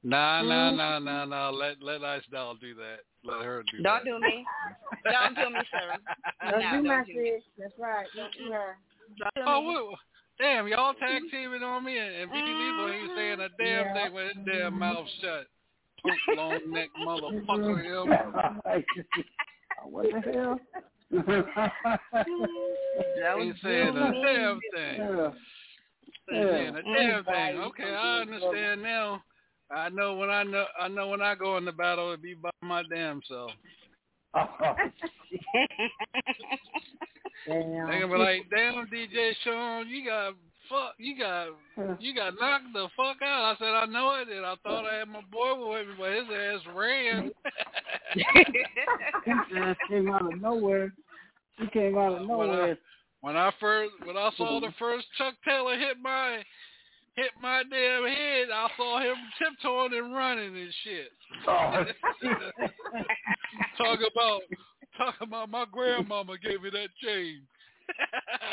Nah, nah, mm-hmm. nah, nah, nah. Let let Ice Doll do that. Let her do Don't that. do me. Don't [laughs] do me, Sarah. Don't No, do my don't do sis. That's right. Don't do her. Don't Oh, me. what, damn! Y'all mm-hmm. tag teaming on me, and, and BB Lethal ain't saying a damn Yeah. thing with his damn mouth shut. Punk long neck [laughs] motherfucker, him. [laughs] what the hell? Ain't saying a damn thing. Yeah. Ain't saying a damn thing. Okay, I understand now. I know when I know I know when I go in the battle, it'd be by my damn self. Damn. They gonna be like, damn DJ Sean, you got fuck, you got you got knocked the fuck out. I said I know it, and I thought I had my boy with me, but his ass ran. [laughs] [laughs] His ass came out of nowhere. He came out of When I, nowhere. when I first when I saw the first Chuck Taylor hit my hit my damn head, I saw him tiptoeing and running and shit. Oh, [laughs] talk about talk about my grandmama gave me that chain.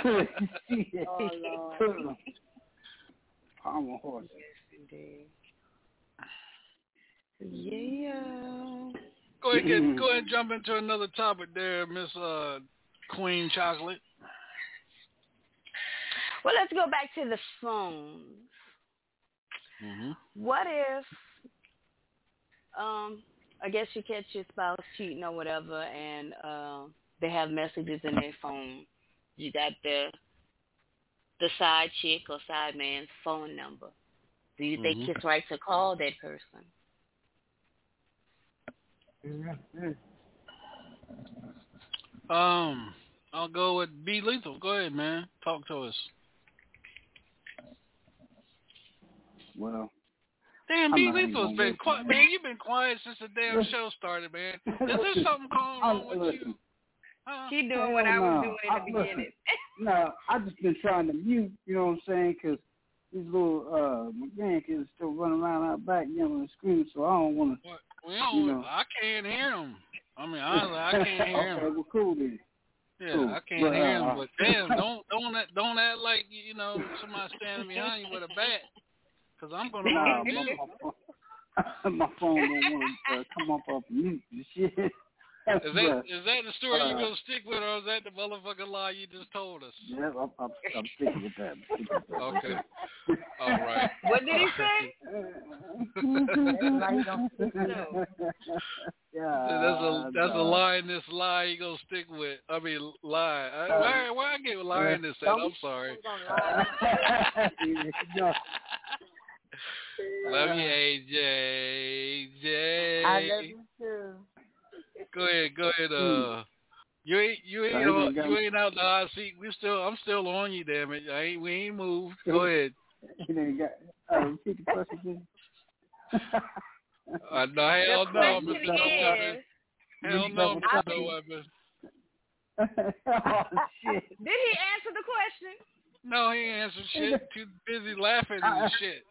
[laughs] Oh, Lord. Palmer horse. Yeah. Go ahead, get, go [laughs] ahead and jump into another topic there, Miss uh, Queen Chocolate. Well, let's go back to the phones. Mm-hmm. What if, um, I guess you catch your spouse cheating or whatever, and uh, they have messages in their phone. You got the the side chick or side man's phone number. Do you think Mhm. it's right to call that person? Um, I'll go with B Lethal. Go ahead, man. Talk to us. Well, Damn, I'm B not even been quiet. Man, you've been quiet since the damn show started, man. [laughs] Is there something going on with you? listen, Huh? She doing what I was doing in I- the beginning. listen, [laughs] no, I just been trying to mute. You know what I'm saying? 'Cause these little uh my grandkids still running around out back yelling and screaming. So I don't want What? We don't, You know. I can't hear him. I mean, honestly, [laughs] I can't hear okay, him. well, cool then. Yeah, cool. I can't But, hear him. uh, But damn, don't don't act, don't act like you know somebody standing behind you with a bat, because I'm gonna Nah, my, my, my phone don't want to uh, come up off mute and shit. [laughs] Is that But, is that the story you uh, gonna stick with, or is that the motherfucking lie you just told us? Yeah, I'm, I'm, I'm sticking with that. Sticking with that. Okay. [laughs] All right. What did he say? [laughs] yeah, that's a that's a lie in this lie you gonna stick with. I mean lie. I, why why I get lie in this at? I'm sorry. No. Love you, AJ. AJ. I love you too. Go ahead, go ahead. Uh, you ain't you ain't uh, you ain't out the hot seat. We still I'm still on you, damn it. I ain't we ain't moved. Go ahead. [laughs] You know, you got, uh, repeat the question, please. Uh, no, hell the no, question Mr. Double is, Hell no, Mr. Mr. Double No Weapon. oh, shit. did he answer the question? No, he answered shit. Too busy laughing and shit.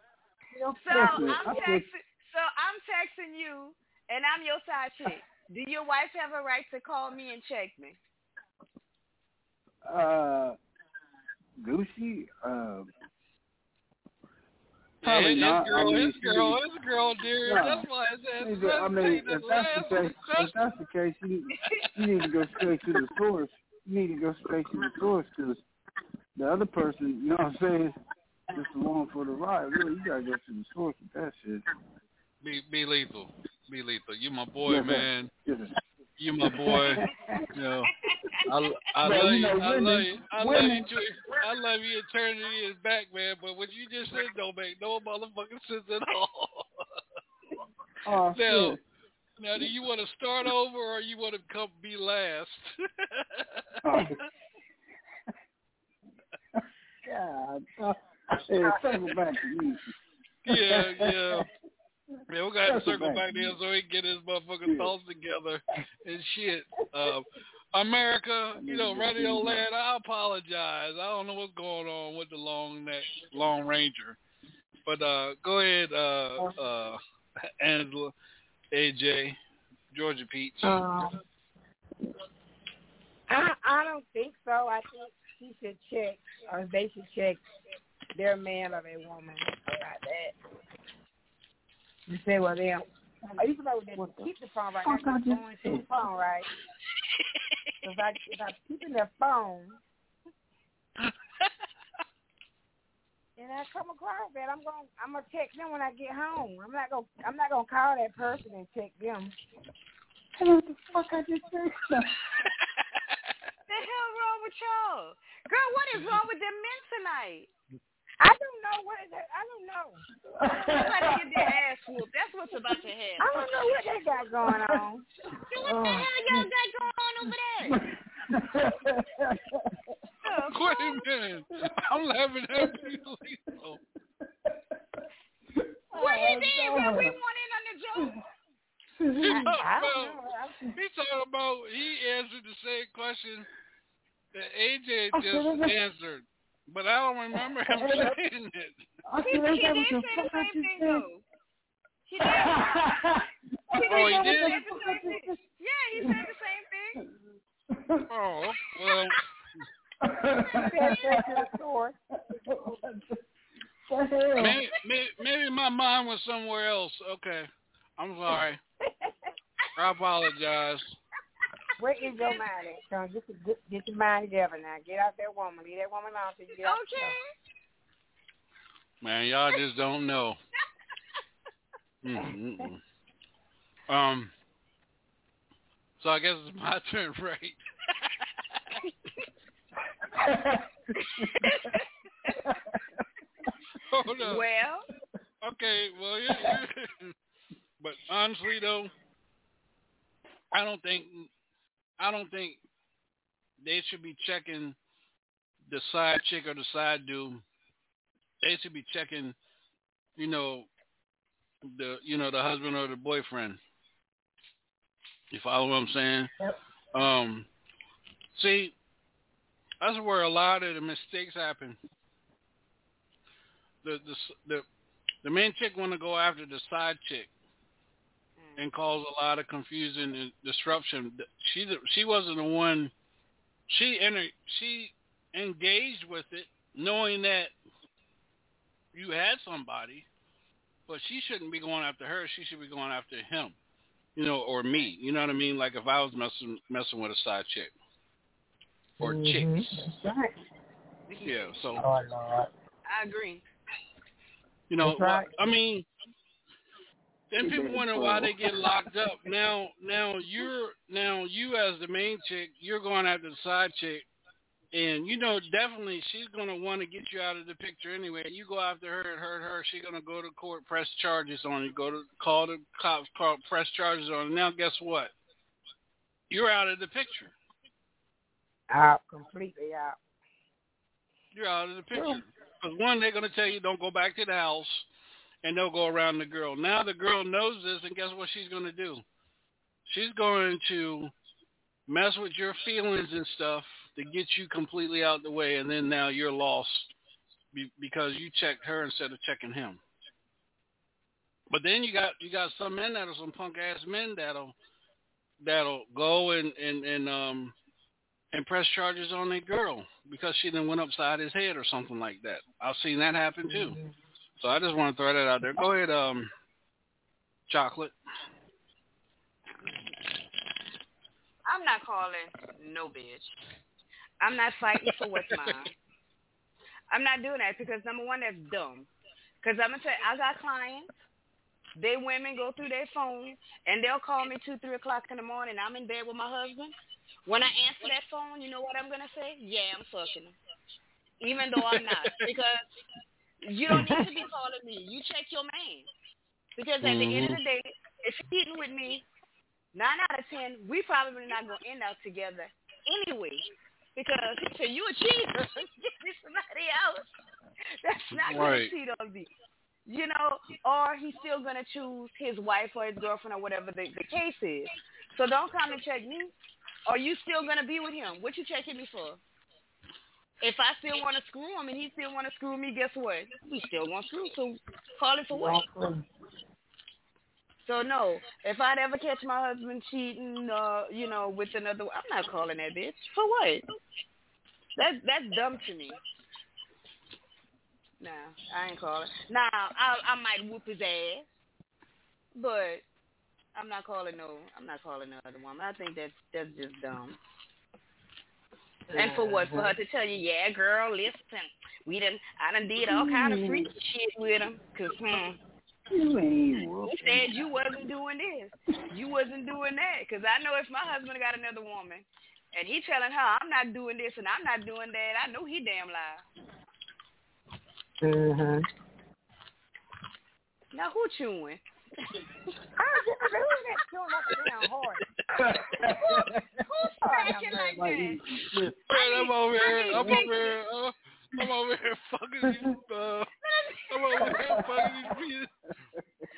So I'm I think- texting. So I'm texting you, and I'm your side chick. Do your wife have a right to call me and check me? Uh, Gucci, uh, Probably his not. I girl, mean, his girl, his girl, dear. No. That's why his ass is I mean, if that's the case, if that's the case, you, you need to go straight to the source. You need to go straight to the source because the other person, you know what I'm saying, just along for the ride. Really, you gotta go to the source with that shit. Be be lethal, be lethal. You my boy, Yes, man. Yes. You my boy. you know, I, I Well, love you know, I love you. I love you. I love you. Eternity is back, man. But what you just said don't make no motherfucking sense at all. [laughs] Oh, now, shit. now, do you want to start over or you want to come be last? Oh. [laughs] [laughs] God. Uh, [laughs] hey, circle back to me. yeah, yeah. Yeah, we got to Circle circle back. back there so he can get his motherfucking thoughts together and shit. Um, America, [laughs] you know, Radio Land, I apologize. I don't know what's going on with the long neck, Long Ranger. But uh, go ahead, uh, uh, Angela, AJ, Georgia Peach. Um, I I don't think so. I think he should check, or they should check their man or their woman about that. You say, well, then, are you supposed to keep the phone right? I I'm going to the phone, right? if I if I'm keeping their phone, and I come across that, I'm gonna I'm gonna text them when I get home. I'm not gonna I'm not gonna call that person and check them. What the fuck I just said? [laughs] The hell wrong with y'all? Girl, what is wrong with them men tonight? I don't know what is that. I don't know. Somebody get their [laughs] ass whooped. That's what's about to happen. I don't know what they got going on. [laughs] What the hell y'all got going on over there? [laughs] Wait a minute. I'm laughing at you. What he did? Well, we want in on the joke. He talking about, don't he talking about he answered the same question that AJ just answered, but I don't remember him [laughs] saying it. I He, said, he did say the same thing, though. He did. [laughs] Oh, he did? said the same thing. Yeah, he said the same thing. [laughs] Oh, well, Said that to the source. maybe, maybe, maybe my mind was somewhere else. Okay. I'm sorry. I apologize. Where is your mind at, son? Get, your- get, get your mind together now. Get out that woman. Leave that woman alone till you get out Okay. Man, y'all just don't know. Mm-mm-mm. Um. So I guess it's my turn, right? Hold up. Well, Okay, well, yeah, yeah. [laughs] but honestly though, I don't think I don't think they should be checking the side chick or the side dude. They should be checking, you know, the you know the husband or the boyfriend. You follow what I'm saying? Yep. Um, see, that's where a lot of the mistakes happen. The the the the main chick want to go after the side chick and cause a lot of confusion and disruption. She she wasn't the one. She enter, she engaged with it, knowing that you had somebody, but she shouldn't be going after her. She should be going after him, you know, or me. You know what I mean? Like if I was messing messing with a side chick or mm-hmm. chicks. That's right. Yeah. So Oh, Lord. I agree. You know, That's right. well, I mean, then people wonder why they get locked up. Now, now you're now you as the main chick, you're going after the side chick, and you know definitely she's gonna want to get you out of the picture anyway. You go after her and hurt her, she's gonna go to court, press charges on you, go to call the cops, call press charges on you. Now, guess what? You're out of the picture. Out. Completely out. You're out of the picture. Because one, they're going to tell you don't go back to the house, and they'll go around the girl. Now the girl knows this, and guess what she's going to do? She's going to mess with your feelings and stuff to get you completely out the way, and then now you're lost because you checked her instead of checking him. But then you got you got some men that are some punk ass men that'll that'll go and and and um and press charges on that girl because she done went upside his head or something like that. I've seen that happen too. So I just want to throw that out there. Go ahead, um, chocolate. I'm not calling no bitch. I'm not fighting for what's mine. I'm not doing that because number one, that's dumb. Because I'm gonna tell you, I got clients. They women go through their phone and they'll call me two, three o'clock in the morning. I'm in bed with my husband. When I answer that phone, you know what I'm gonna say? Yeah, I'm fucking him, even though I'm not. [laughs] Because you [laughs] don't need to be calling me. You check your man. Because at the end of the mm-hmm. day, if you're cheating with me, nine out of ten, we probably not gonna end up together anyway. Because so you a cheater, [laughs] get somebody else. That's not gonna Right. cheat on me. You know, or he's still gonna choose his wife or his girlfriend or whatever the, the case is. So don't come and check me. Are you still gonna be with him? What you checking me for? If I still want to screw him and he still want to screw me, guess what? We still want to screw. So call it for what? So no, if I'd ever catch my husband cheating, uh, you know, with another, I'm not calling that bitch for what? That's that's dumb to me. Nah, I ain't calling. Nah, I I might whoop his ass, but I'm not calling no. I'm not calling no other woman. I think that's that's just dumb. And for what? For her to tell you, yeah, girl, listen, we done, I done did all kind of freaky shit with him, cause hmm, You said you wasn't doing this, you wasn't doing that. Cause I know if my husband got another woman, and he telling her I'm not doing this and I'm not doing that, I know he damn lie. Mhm. Now who chewing? I just who's that chewing up the damn horse? Who's scratching like Like, that? listen, Man, I'm over here. mean, I'm thank over here. Uh, I'm over here fucking these. Uh, I'm over here fucking these pieces.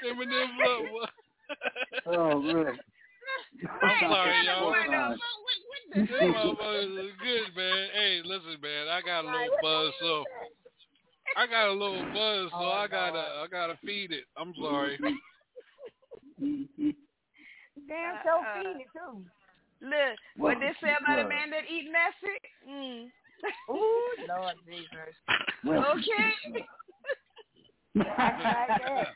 Eminem blood. oh man. I'm sorry, y'all. What Fine. the- This motherfucker is good, man. Hey, listen, man. I got a little buzz, so I got a little buzz, so I gotta, I gotta feed it. I'm sorry. Damn, so Uh, uh. too. Look, what Well, they say about a man that eat messy? Mm. Ooh, Lord Jesus. Well, Okay. I like that.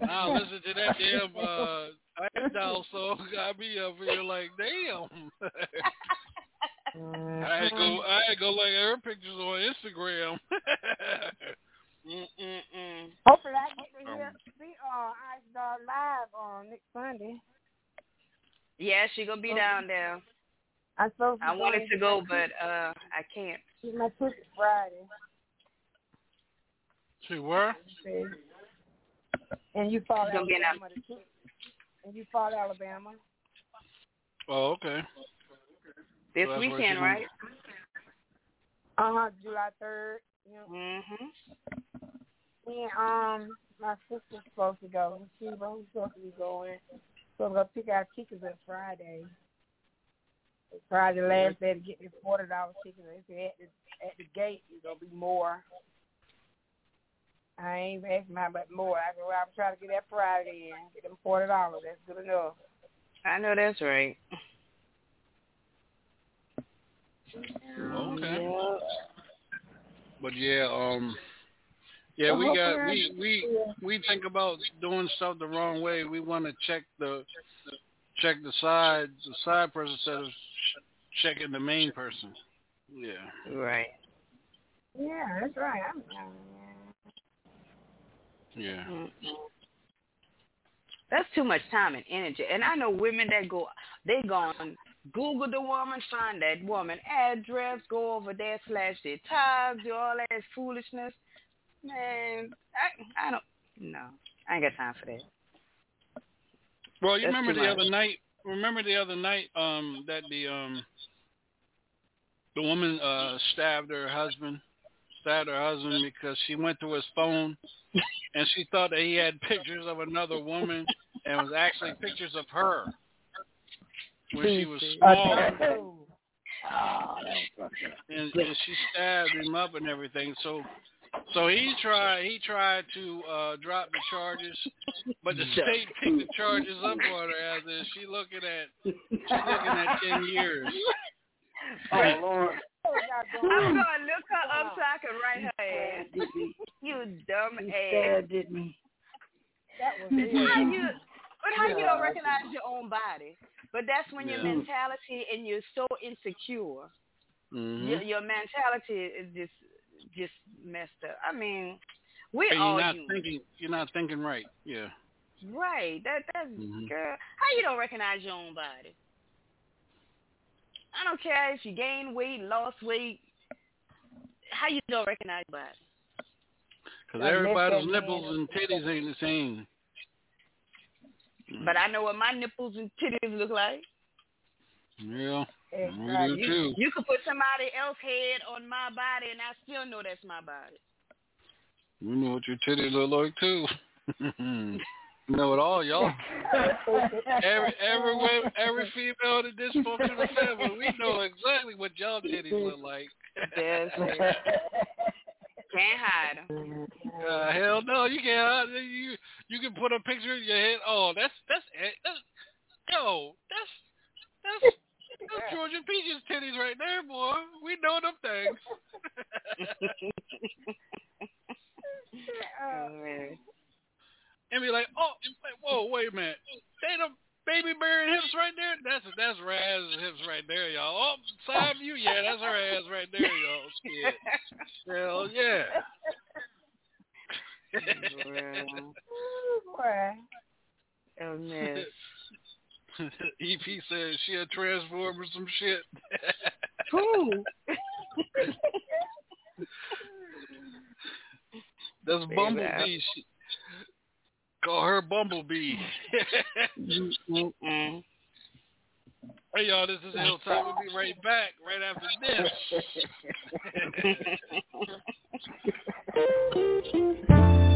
Now listen to that damn uh Ice song. Got me up here like, damn. [laughs] I had go, I had go like at her pictures on Instagram. [laughs] Mm-mm-mm. Hopefully I get to hear see uh Ice Doll live on next Sunday. Yeah, she gonna be down there. I'm supposed to I wanted to go, but uh, I can't. get my ticket Friday. she were? See? And you follow She's gonna be in Alabama. And you follow Alabama. Oh, okay. This So weekend, right? Uh huh, July third. You know, Mhm. And um my sister's supposed to go. And she was supposed to be going. So we're gonna pick our tickets on Friday. It's Friday last day to get this forty dollar ticket. They said at the at the gate it's gonna be more. I ain't asking how much more. I said, well, I'm trying to get that Friday in, get them forty dollars. That's good enough. I know that's right. Okay. But yeah, um, yeah, we got we we we think about doing stuff the wrong way. We want to check the check the side the side person instead of checking the main person. Yeah, Right. Yeah, that's right. I'm, yeah. Mm-mm. That's too much time and energy. And I know women that go, they gone Google the woman, find that woman address, go over there, slash their tags, do all that foolishness. Man, I, I don't, no, I ain't got time for that. Well, you That's remember the much. other night? Remember the other night um that the um the woman uh stabbed her husband, stabbed her husband because she went to his phone and she thought that he had pictures of another woman and it was actually pictures of her when she was small Oh, that was fucked up. and, and she stabbed him up and everything. So so he tried he tried to uh drop the charges, but the state picked the charges up on her as is she looking at she's looking at ten years. Oh Lord. I'm gonna look her up so I can write her ass. You dumb He ass. stabbed at me. that was How it. you, but how you don't recognize your own body? But that's when your mentality and you're so insecure. Mm-hmm. Your, your mentality is just just messed up. I mean, we And all you're not human. thinking you're not thinking right. Yeah. right. That that's Mhm. girl. How you don't recognize your own body? I don't care if you gain weight, lost weight. How you don't recognize your body? Because everybody's nipples and titties ain't the same. But I know what my nipples and titties look like. Yeah. We do You, too. you could put somebody else's head on my body, and I still know that's my body. We know what your titties look like too. [laughs] you know it all, y'all. [laughs] Every every every female in a dysfunctional family, we know exactly what y'all titties look like. That's it. Can't hide them. Uh, hell no, you can't. hide. You You can put a picture in your head. Oh, that's that's, that's yo, that's that's that's Georgia Peaches titties right there, boy. We know them things. [laughs] oh, and be like, oh, wait, whoa, wait a minute. They the baby bear hips right there. That's that's Raz hips right there, y'all. Oh, side view, yeah, that's her ass right there, y'all. Shit. Hell yeah. oh, Boy. Oh man. [laughs] EP says she a transformer some shit. Who? [laughs] That's Bumblebee. She, call her Bumblebee. Mm-mm. [laughs] hey y'all, this is Hilltop. We'll be right back right after this.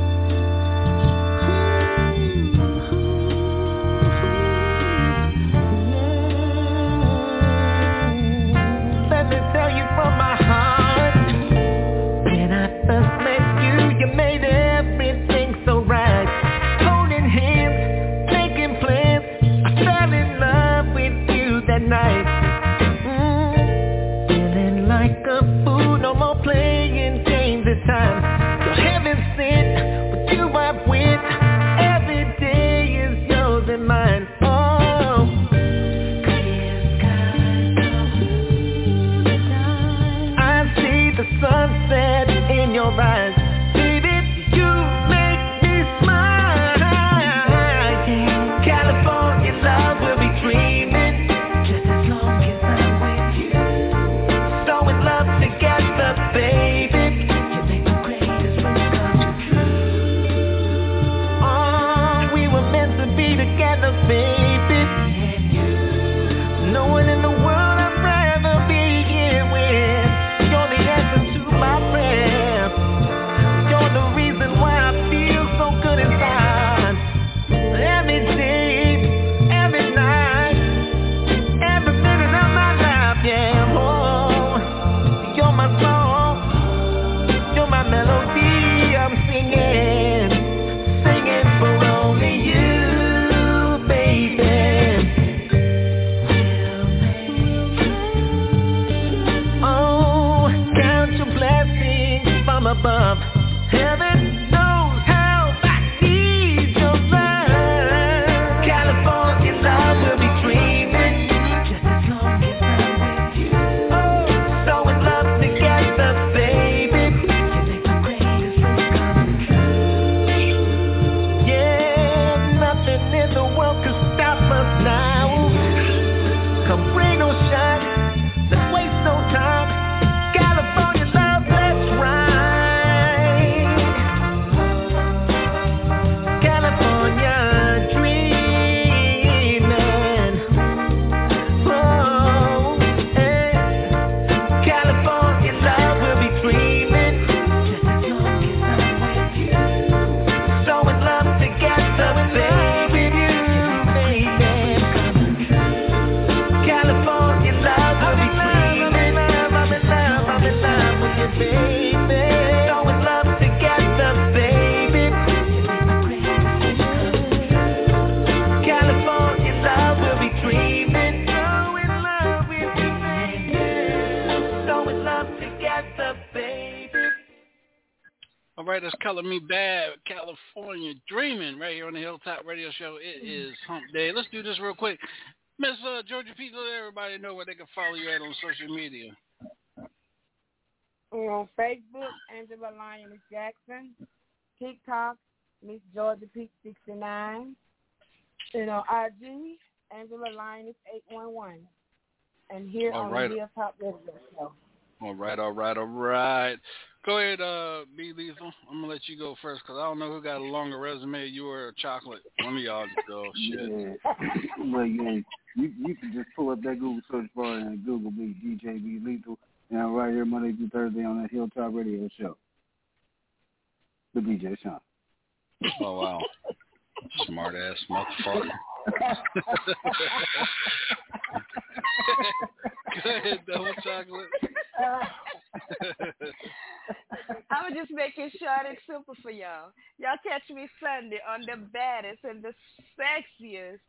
Right, that's Color Me Badd, California Dreaming, right here on the Hilltop Radio Show. It is Hump Day. Let's do this real quick. Miss uh, Georgia Peach, let everybody know where they can follow you at on social media. We're on Facebook, Angela Lioness Jackson. TikTok, Miss Georgia Peak 69. And on IG, Angela Lioness 811. And here All on right. the Hilltop Radio Show. All right, all right, all right. Go ahead, uh, B Lethal. I'm gonna let you go first because I don't know who got a longer resume, you or Chocolate. One of y'all just go. Shit. Yeah. [laughs] well, yeah, you you can just pull up that Google search bar and Google me, DJ B Lethal, and I'm right here Monday through Thursday on that Hilltop Radio Show. The DJ Sean. Oh wow, smart ass motherfucker. [laughs] [laughs] Go ahead, double chocolate. [laughs] I'm just making short and simple for y'all. Y'all catch me Sunday on the baddest and the sexiest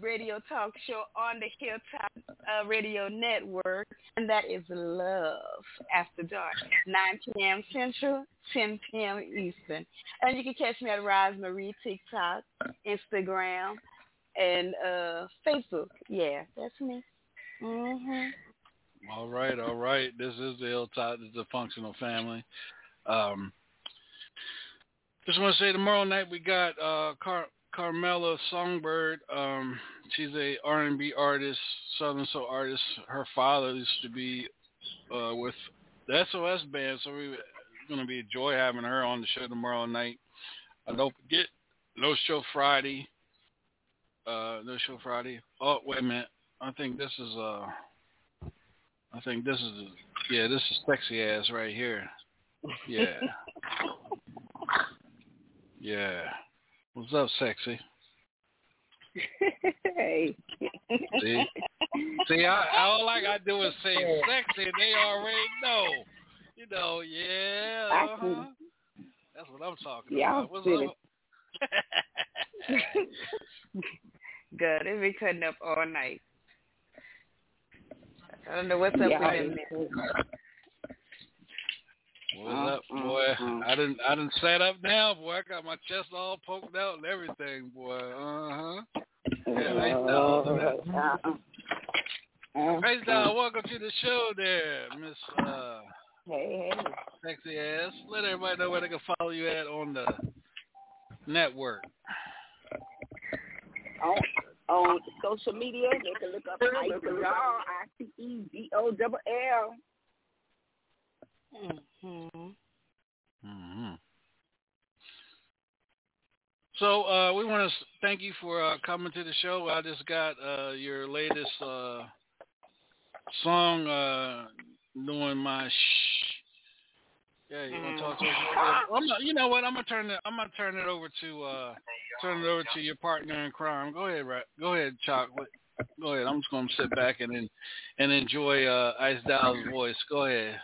radio talk show on the Hilltop uh, Radio Network, and that is Love After Dark, 9 p.m. Central, 10 p.m. Eastern. And you can catch me at Rosemarie TikTok, Instagram, and uh, Facebook. Yeah, that's me. Mhm. All right, all right. This is the Hilltop. This is the Functional Family. Um, just want to say tomorrow night we got uh, Car- Carmela Songbird. Um, she's a R&B artist, Southern soul artist. Her father used to be uh, with the SOS band, so we, going to be a joy having her on the show tomorrow night. Uh, don't forget, no show Friday. Uh, no show Friday. Oh, wait a minute. I think this is uh, I think this is yeah, this is sexy ass right here. Yeah. [laughs] yeah. What's up, sexy? hey. See? See, I, all I gotta do is say sexy, and they already know. You know, yeah. Uh-huh. That's what I'm talking Yeah, about. What's silly. up? [laughs] [laughs] Good. It be cutting up all night. I don't know what's up Yeah, with them. it's- What's up, boy? I didn't I didn't sat up now, boy. I got my chest all poked out and everything, boy. Uh huh. Yeah, nice dog. Uh, uh, Praise God, welcome to the show there, Miss uh Hey, hey. sexy ass. Let everybody know where they can follow you at on the network. On, on social media, they can look up Ice Doll, I C E D O double L. Mm-hmm. hmm So uh, we want to thank you for uh, coming to the show. I just got uh, your latest uh, song uh, doing my shh. Yeah, you want to talk to us? a? I'm not, you know what? I'm gonna turn it. I'm gonna turn it over to uh, turn it over to your partner in crime. Go ahead, right? Go ahead, Chalk. What- Go ahead. I'm just gonna sit back and and enjoy uh, Ice Doll's voice. Go ahead.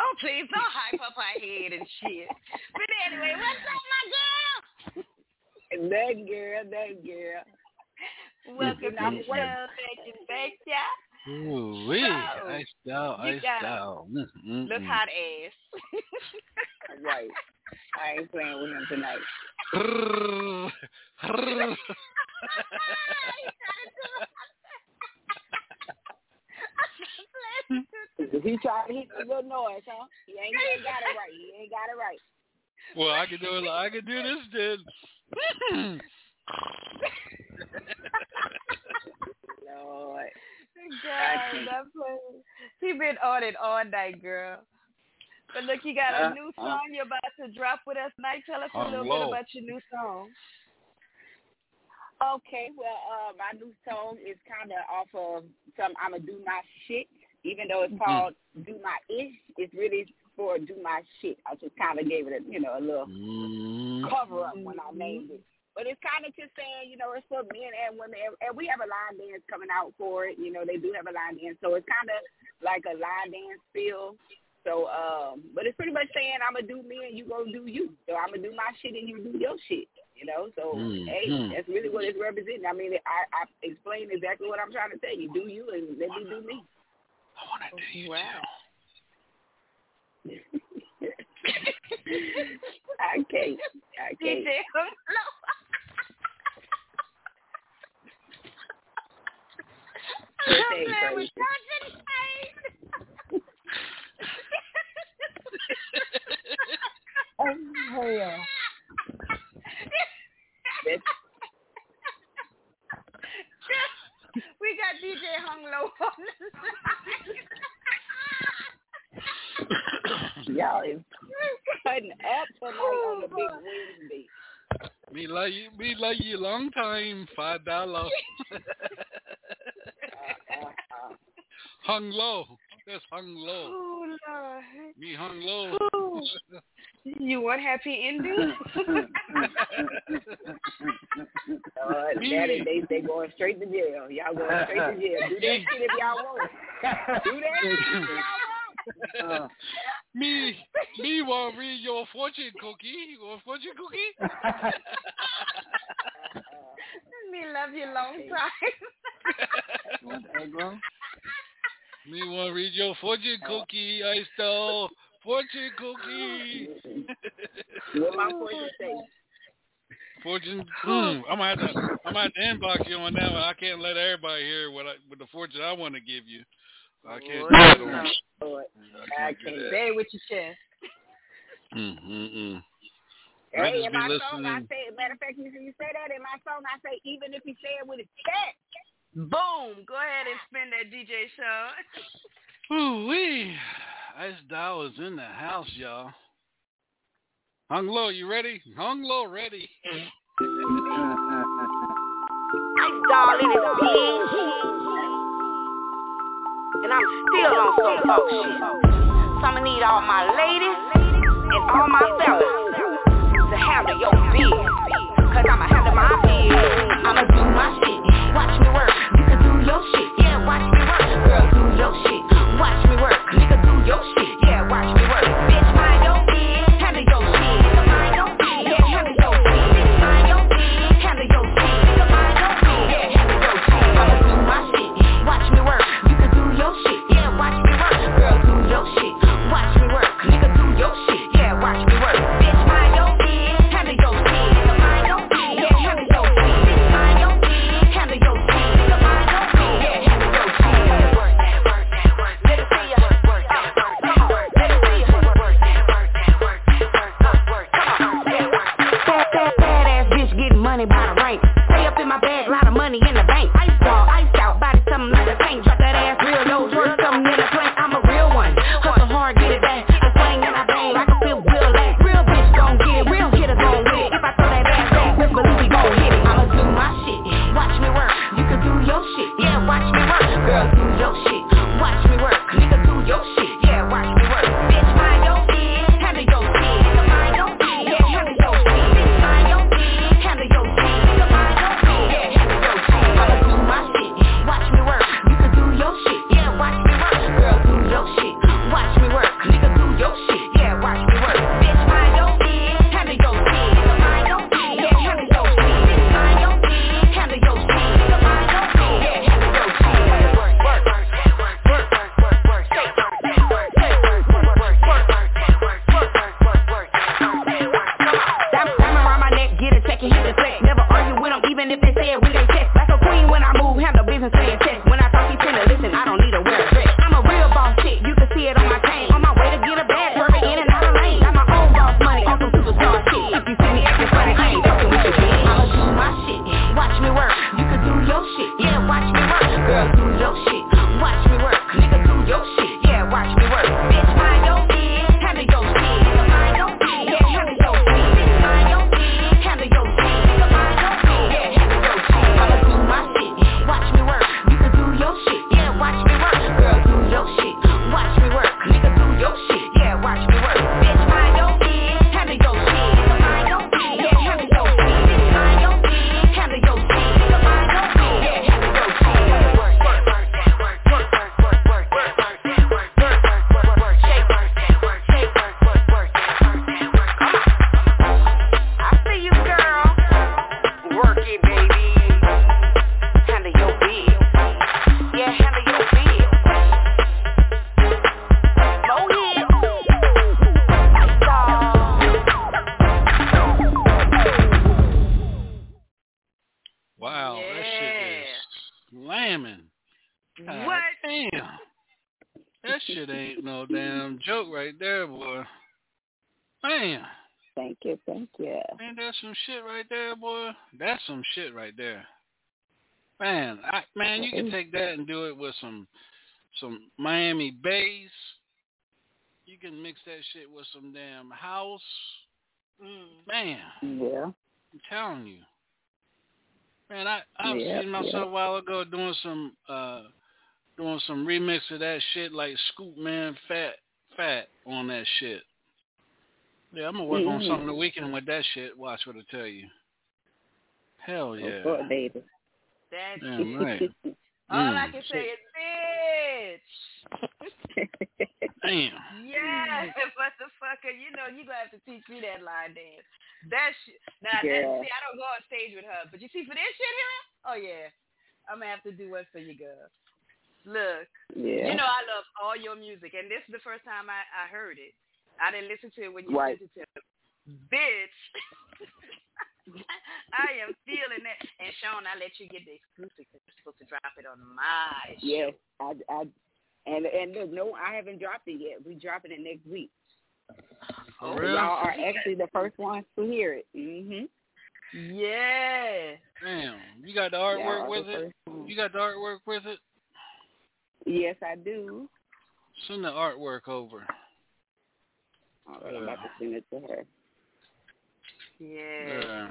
Oh, please don't hype up our head and shit. But anyway, what's up, my girl? That girl, that girl. Welcome to I'm the show. Thank you, thank ya. Ooh, wee. So, Ice Doll, you Ice got Doll. Mm, Look hot ass. [laughs] Right. I ain't playing with him tonight. [laughs] He tried to hit the little noise, huh? He ain't, he ain't got it right. He ain't got it right. well, I can do it. I can do this then. [laughs] Lord. Girl, that play- he been on it all night, girl. But look, you got a new uh. song you're about to drop with us tonight. Tell us a little Hello. bit about your new song. Okay, well, uh, my new song is kind of off of some I'ma do my shit. Even though it's Mhm. called do my ish, it's really for do my shit. I just kind of gave it a you know a little Mm. cover up when I named it. But it's kind of just saying, you know, it's for men and women, and, and we have a line dance coming out for it. You know, they do have a line dance, so it's kind of like a line dance feel. So, um, but it's pretty much saying I'm gonna do me and you gonna do you. So I'm gonna do my shit and you do your shit. You know, so Mhm. hey, that's really what it's representing. I mean, I I explained exactly what I'm trying to tell you. Do you and let me do me. I want to do you Wow. [laughs] I can't. I can't. [laughs] DJ Hey, I'm playing with crazy. [laughs] Oh hell. [laughs] We got DJ Hung Low on y'all is cutting up tonight on oh, the big Wednesday. Me like you. Me like you. Long time. Five dollar. [laughs] Hung low. That's hung low. Oh, Lord. Me hung low. Ooh. You want happy ending? [laughs] Uh, daddy, they they going straight to jail. Y'all going straight to jail. Do that shit if y'all want. Do that shit if y'all want. Uh. Me, me want read your fortune cookie. Your fortune cookie. me love you long time. me want read your fortune uh. cookie. I stole fortune cookie. what my fortune say? Fortune, [gasps] Hmm. I'm gonna have to, I'm gonna have to inbox you on that one. I can't let everybody hear what I, what the fortune I want to give you. I can't do that. No, Lord. I, I can't, I bear with you, Chef. Mm-hmm. Hey, in my song, I say, matter of fact, you, you say that in my song, I say, even if you say it with a chest. Boom. Go ahead and spin that DJ show. Ooh-wee. Ice Doll is in the house, y'all. Hung low, you ready? Hung low, ready. Ice Doll, it is and I'm still on oh, some fuck shit. So I'ma need all my ladies and all my fellas to handle your biz. Cause I'ma handle my biz. I'ma do my shit. Watch me work. You can do your shit. Yeah, watch me work. Girl, do your shit. Watch me work. Nigga, do your shit. bass. You can mix that shit with some damn house. Mm. Man. Yeah. I'm telling you. Man, I I was seeing myself a while ago doing some uh doing some remix of that shit like Scoop Man Fat Fat on that shit. Yeah, I'm gonna work mm-hmm. on something the weekend with that shit. Watch what I tell you. Hell yeah. Oh, baby. That's Damn, right. All mm, I can shit. say is bitch. Damn. Yeah, [laughs] motherfucker. You know you gonna have to teach me that line dance. That shit. Now, yeah. that, see, I don't go on stage with her, but you see, for this shit here, oh yeah, I'm gonna have to do one for you, girl. Look, yeah. you know I love all your music, and this is the first time I I heard it. I didn't listen to it when you right. it to me. bitch. [laughs] I am feeling it. And Sean, I let you get the exclusive. You're supposed to drop it on my. Yes, show. I, I and and look, no, I haven't dropped it yet. We dropping it next week. Oh, really? Y'all are actually the first ones to hear it. Mhm. Yeah. Damn, you got the artwork with the it. first. You got the artwork with it. Yes, I do. Send the artwork over. All right, I'm about to send it to her. Yeah. Yeah.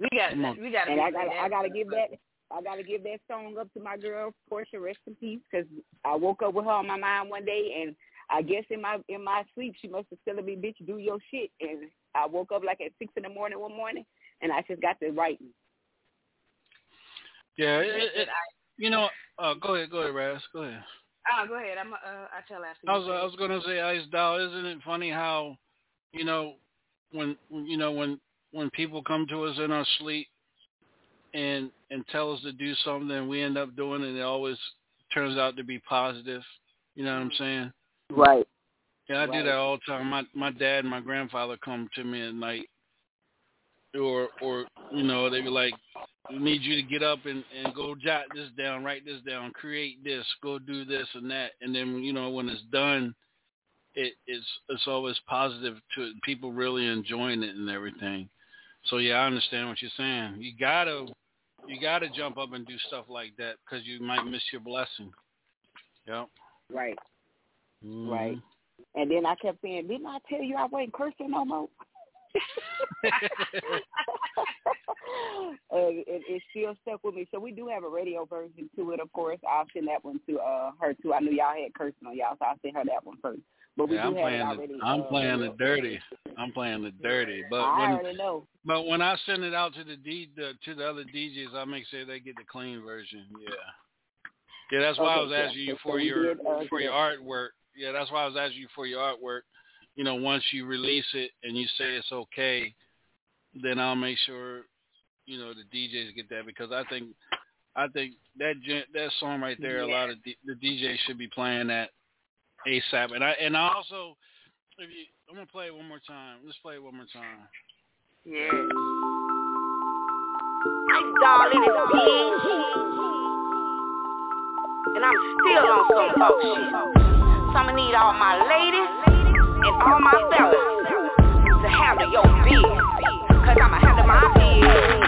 We got Come we got And I got I got to give that I got to give that song up to my girl Portia, rest in peace, because I woke up with her on my mind one day, and I guess in my in my sleep she must have telling me, "Bitch, do your shit." And I woke up like at six in the morning one morning, and I just got to writing. Yeah, it, it, it, you know. Uh, go ahead, go ahead, Raz. Go ahead. Oh, go ahead. I'm uh, I tell after. I was I was gonna say, Ice Doll. Isn't it funny how, you know, when- you know when when people come to us in our sleep, and and tell us to do something, and we end up doing it, and it always turns out to be positive. You know what I'm saying? Right. Yeah, I do that all the time. My my dad and my grandfather come to me at night, or or you know they be like, "We need you to get up and and go jot this down, write this down, create this, go do this and that." And then you know when it's done, it it's it's always positive to it. people really enjoying it and everything. So yeah, I understand what you're saying. You gotta you gotta jump up and do stuff like that because you might miss your blessing. Yep. Right. Mhm. Right. And then I kept saying, "Didn't I tell you I wasn't cursing no more?" [laughs] and it, it still stuck with me. So we do have a radio version to it, of course. I'll send that one to uh her too. I knew y'all had cursing on y'all, so I'll send her that one first. But we Yeah, I'm do have it playing already. the, I'm uh, playing the dirty. I'm playing the dirty. [laughs] But I when already know. but when I send it out to the D the, to the other DJs, I make sure they get the clean version. Yeah. Yeah, that's why I Okay, was yeah. asking you for we your did, uh, for your artwork. Yeah, that's why I was asking you for your artwork. You know, once you release it and you say it's okay, then I'll make sure you know the DJs get that because I think I think that that song right there, a lot of D- the DJs should be playing that ASAP. And I and I also, if you, I'm gonna play it one more time. Let's play it one more time. Yeah. Doll in his bitch. And I'm still on some fuck shit. So I'ma need all my ladies and all my fellas to handle your biz. Cause I'ma handle my biz.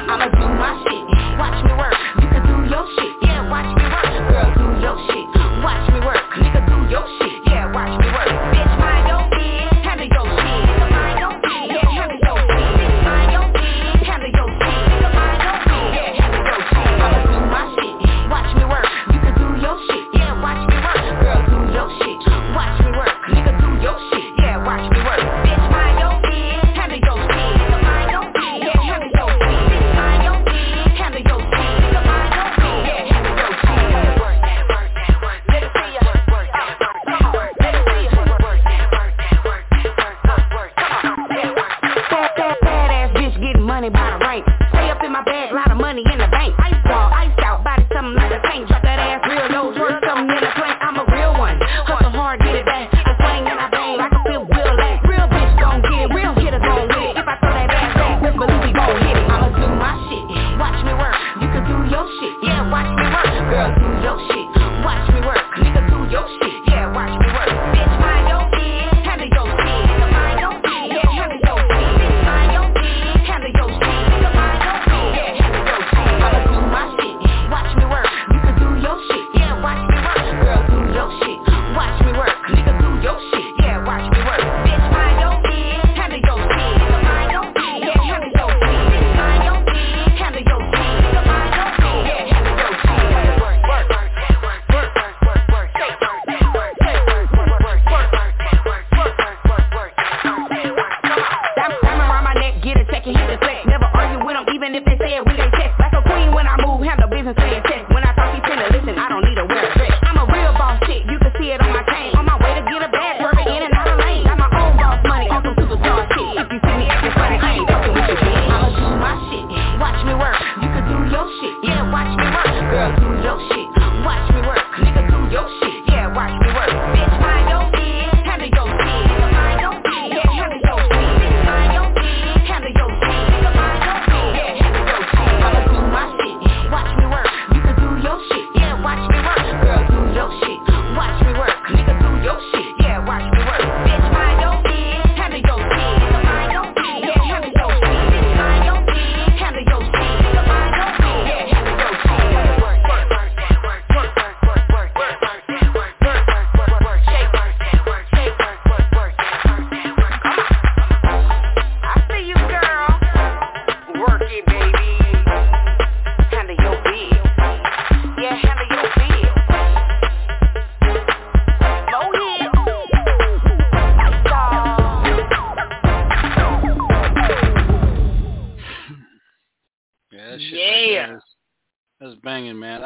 I'ma do my shit. Watch me work. You can do your shit. Yeah, watch me work. Girl, do your shit. Watch me work. Nigga, do your shit.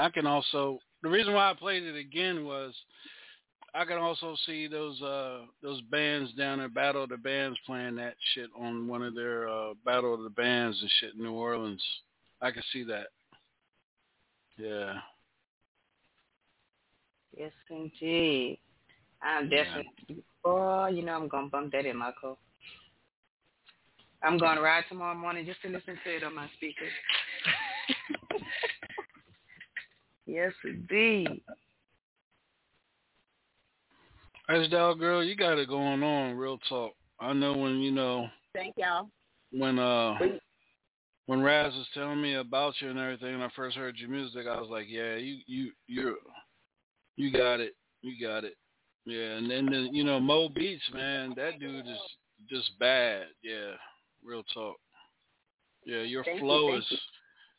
I can also the reason why I played it again was I can also see those uh those bands down there, Battle of the Bands, playing that shit on one of their uh Battle of the Bands and shit in New Orleans. I can see that. Yeah. Yes, indeed. I'm definitely. Oh, you know I'm gonna bump that in my car. I'm gonna ride tomorrow morning just to listen to it on my speakers. [laughs] yes, indeed. As dog girl, you got it going on, real talk. I know when you know Thank y'all. when uh when Raz was telling me about you and everything and I first heard your music, I was like, Yeah, you you you're you got it. You got it. Yeah, and then the, you know, Mo Beats, man, that dude is just bad. Yeah. Real talk. Yeah, your Thank flow thank is you.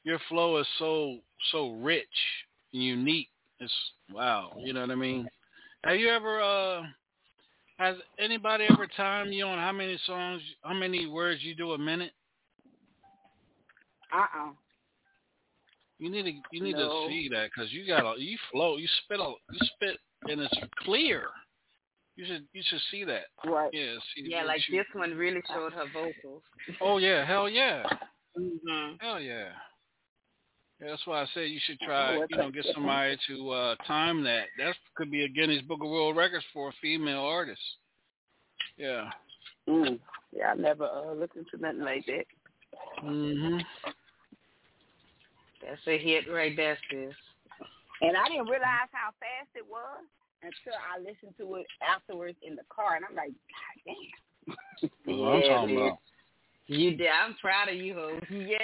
your flow is so so rich and unique. It's wow, you know what I mean? Have you ever uh has anybody ever timed you on how many songs how many words you do a minute? Uh uh You need to you need No. to see that because you got a you flow you spit a you spit and it's clear. You should you should see that. Right. Yeah. See Yeah, like you- this one really showed her vocals. Oh yeah, hell yeah, hmm hell yeah. Yeah, That's why I say you should try. You know, get somebody to uh time that. That could be a Guinness Book of World Records for a female artist. Yeah. Mm. Yeah, I never uh, looked into nothing like that. Mhm. That's a hit right there, sis. And I didn't realize how fast it was until I listened to it afterwards in the car, and I'm like, God damn. That's what I'm talking dude. about. You did. I'm proud of you, ho. [laughs] Yeah.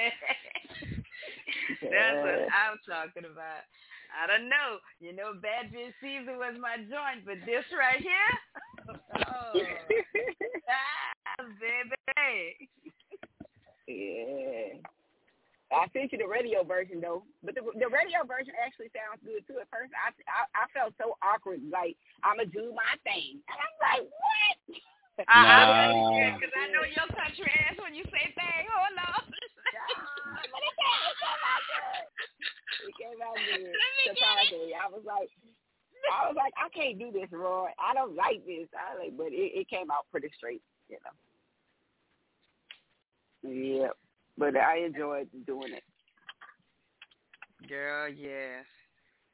[laughs] That's what I'm talking about. I don't know. You know, Bad Bitch Season was my joint, but this right here, [laughs] oh, ah, [laughs] baby. Yeah. I sent you the radio version though, but the the radio version actually sounds good too. At first, I I, I felt so awkward, like I'ma do my thing, and I'm like, what? I, I Nah. yeah, because I know your country ass when you say thing. Hold on. but it came, it came out good. It came out good. Let me get it. Surprisingly, I was like, I was like, I can't do this, Roy. I don't like this. I like, but it, it came out pretty straight, you know. Yeah, but I enjoyed doing it. Girl, yes.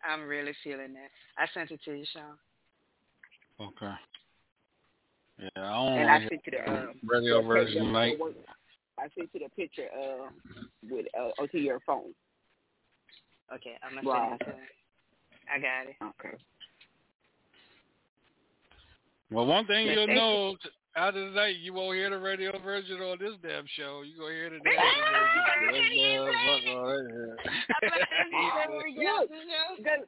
I'm really feeling that. I sent it to you, Sean. Okay. Yeah, I don't And I to sent you the um, radio the version picture- tonight. I sent you the picture uh, with uh, onto your phone. Okay, I'm gonna Wow. send it. I got it. Okay. Well, one thing you'll know t- out of the night, you won't hear the radio version on this damn show. You gonna hear the [laughs] damn version. Fuck all that shit. Look, 'cause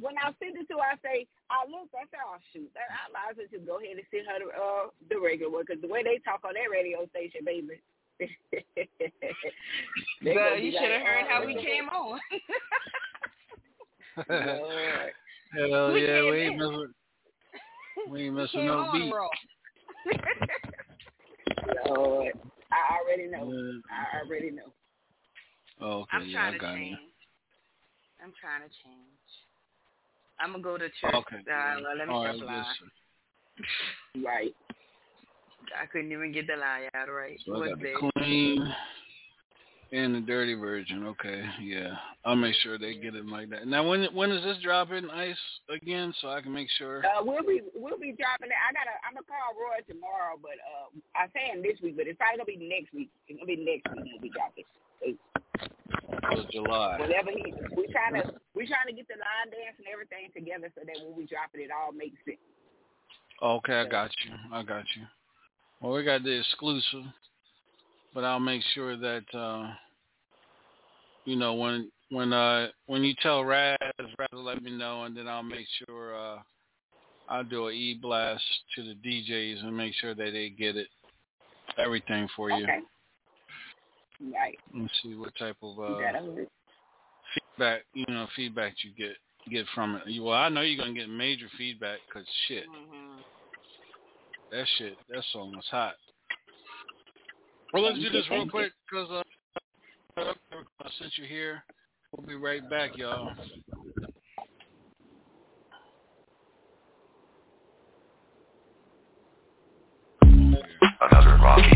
when I send it to her, I say, I look, I say, oh, shoot. I, I might as well just go ahead and send her the, uh, the regular one, because the way they talk on that radio station, baby. [laughs] they Girl, you should have like, heard oh, how we came on. [laughs] Hell We yeah, came we ain't in. missing. We [laughs] ain't We missing came no on beat. raw. Lord. I already know. Yeah. I already know. Oh, okay, I'm yeah, trying I to got change. it. I'm trying to change. I'm gonna go to church. Okay. Uh, well, let me All stop right, lying. listen. [laughs] Right. I couldn't even get the lie out right. So I got the that? clean and the dirty version. Okay, yeah. I'll make sure they get it like that. Now, when when is this dropping ice again, so I can make sure? Uh, we'll be we'll be dropping it. I gotta I'm gonna call Roy tomorrow, but uh, I'm saying this week, but it's probably gonna be next week. It's gonna be next week we'll be dropping. July. Whatever he, we trying to we trying to get the line dance and everything together so that when we drop it, it all makes sense. Okay, I got you. I got you. Well, we got the exclusive, but I'll make sure that uh you know when when uh when you tell Raz, Raz will let me know, and then I'll make sure uh I'll do a e blast to the DJs and make sure that they get it everything for you. Okay. Right. Let's see what type of uh feedback you know feedback you get get from it. Well, I know you're gonna get major feedback because shit, Mm-hmm. that shit, that song was hot. Well, let's do this real quick because uh, since you're here, We'll be right back, y'all. Another Rocky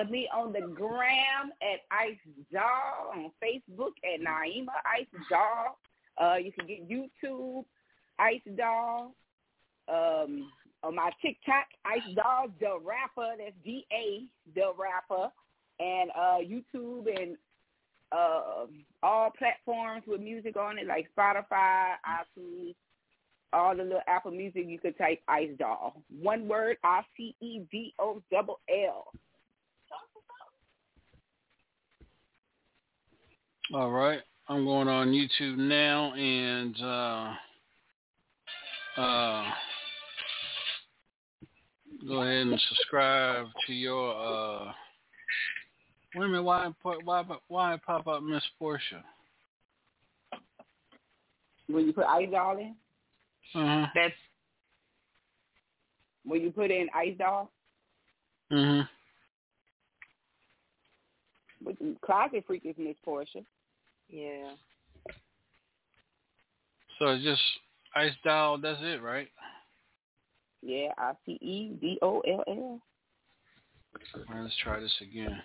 follow me on the gram at Ice Doll, on Facebook at Naima Ice Doll. Uh, you can get YouTube Ice Doll. Um, on my TikTok, Ice Doll, the rapper. That's D A, the rapper, and uh, YouTube and uh, all platforms with music on it, like Spotify, iTunes, all the little Apple Music. You could type Ice Doll. One word, I C E D O double L. All right. I'm going on YouTube now and uh, uh, go ahead and subscribe to your. Uh, wait a minute. Why why why pop up Miss Portia? When you put Ice Doll in, Uh huh. That's when you put in Ice Doll, Mhm. but Closet Freak is Miss Portia. Yeah. So it's just Ice Doll. That's it, right? Yeah, I C E D O L L. All right, let's try this again.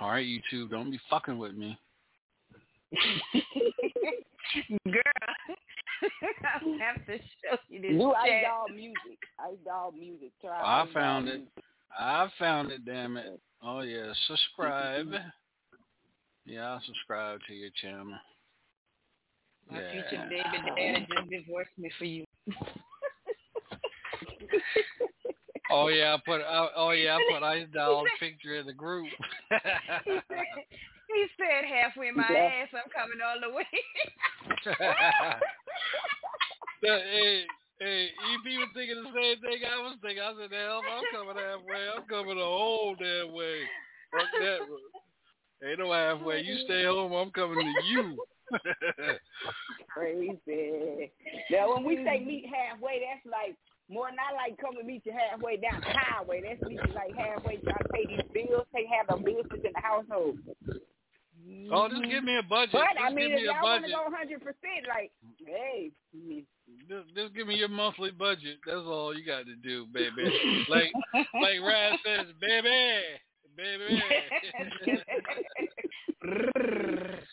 All right, YouTube, don't be fucking with me. [laughs] Girl, [laughs] I'll have to show you this Do Ice chat. Doll music. Ice Doll music. Try I found it. music. I found it, damn it. Oh yeah, subscribe. [laughs] Yeah, I'll subscribe to your channel. My Yeah. future baby daddy just divorced me for you. [laughs] Oh yeah, I put oh, oh yeah, I put Ice Doll's [laughs] picture in the group. he said, he said halfway my Yeah. ass, I'm coming all the way. Yeah, hey, hey, EP was thinking the same thing I was thinking. I said, hell, I'm coming halfway. I'm coming the whole damn way. Fuck that. Ain't no halfway. You stay home. I'm coming to you. [laughs] Crazy. Now, when we say mm. meet halfway, that's like more not like come and meet you halfway down the highway. That's meet you like halfway trying to pay these bills, take have the bills in the household. Oh, just mm-hmm. give me a budget. But just I mean, give if me a y'all want to go hundred percent, like, hey, Just, just give me your monthly budget. That's all you got to do, baby. like like Raz says, baby, baby. [laughs]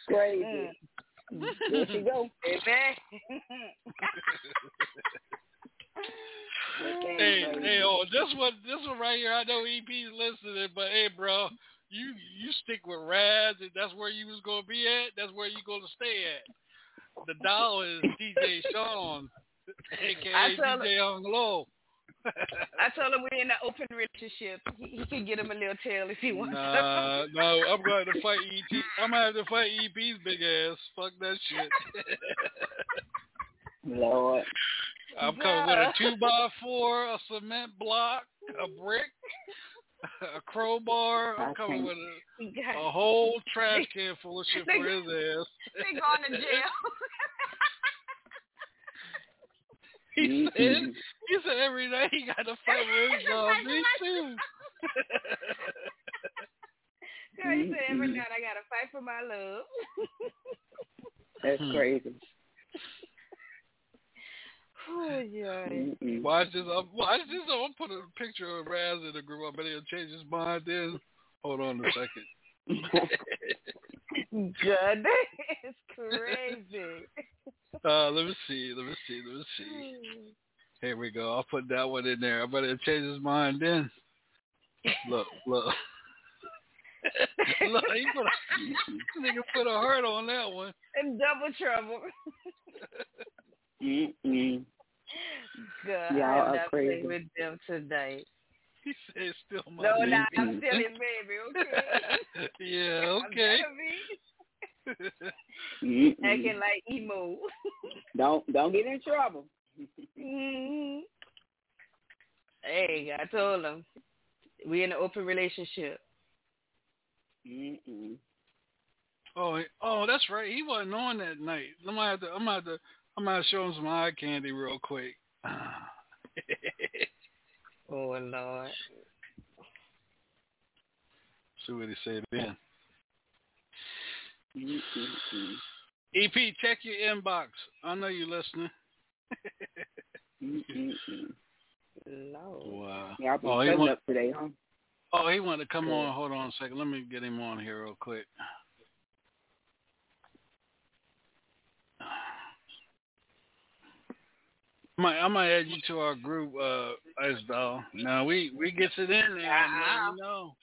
crazy. There she go. [laughs] hey, hey, oh, this one, this one right here. I know EP's listening, but hey, bro, you you stick with Raz, and that's where you was gonna be at. That's where you gonna stay at. The doll is DJ Sean, [laughs] aka I tell DJ Young Low. [laughs] I told him we're in an open relationship. He, he can get him a little tail if he wants. Nah, no, I'm going to fight EP. I'm gonna have to fight EP's big ass. Fuck that shit. [laughs] Lord. I'm coming with a two by four, a cement block, a brick, a crowbar. I'm coming with a, a whole [laughs] trash can full of shit for his ass. They going to jail. [laughs] He said, he said every day he got to fight with his [laughs] dog. Me too. Girl, he said every night I gotta fight for my love. That's Hmm. crazy. Oh yeah. Watch this. I'm, watch this. I'm gonna put a picture of Raz in the group. I bet he'll change his mind then. Hold on a second. [laughs] God, it's crazy. [laughs] Uh, let me see. Let me see. Let me see. Here we go. I'll put that one in there. I bet he'll change his mind then. Look, look. look, he put a, nigga put a heart on that one. In double trouble. [laughs] Mm-mm. [laughs] God, Y'all I'm are not crazy. playing with them tonight. He said still my No, baby. nah, I'm still his [laughs] baby, okay? [laughs] yeah, I'm okay. better be Acting like emo. Don't don't get in trouble. Mhm. Hey, I told him we in an open relationship. Mm-mm. Oh, oh, that's right. He wasn't on that night. I'm gonna have to. I'm gonna have to. I'm gonna show him some eye candy real quick. [laughs] Oh Lord. See what he said then. EP, check your inbox. I know you're listening. Lord. Wow. Y'all been Oh, he want- up today, huh? Oh, he wanted to come Good. on. Hold on a second. Let me get him on here real quick. I might, I might add you to our group, uh, Ice Doll. Now we we gets it in there, Uh-uh. You know.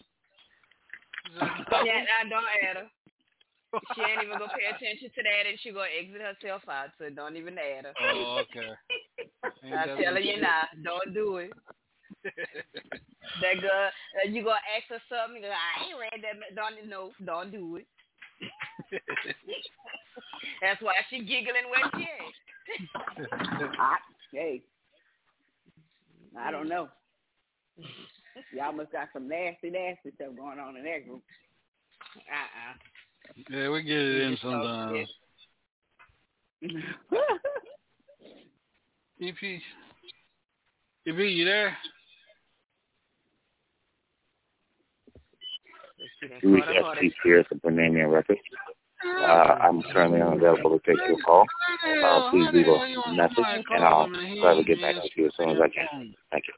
Yeah, [laughs] I don't add her. She ain't even gonna pay attention to that, and she gonna exit herself out. So don't even add her. Oh, okay. [laughs] I'm telling you now, don't do it. [laughs] That girl, uh, you gonna ask her something? go, I ain't read that. Don't no, don't do it. That's why she giggling when she at. I, hey, I don't know. [laughs] Y'all must got some nasty, nasty stuff going on in that group. Uh-uh. Yeah, we get it in sometimes. EP, EP, you there? Reach EP Pierce of Banana Records. Uh, I'm currently unavailable to take your call. Uh, please leave a message and I'll try to get back to you as soon as I can. Thank you.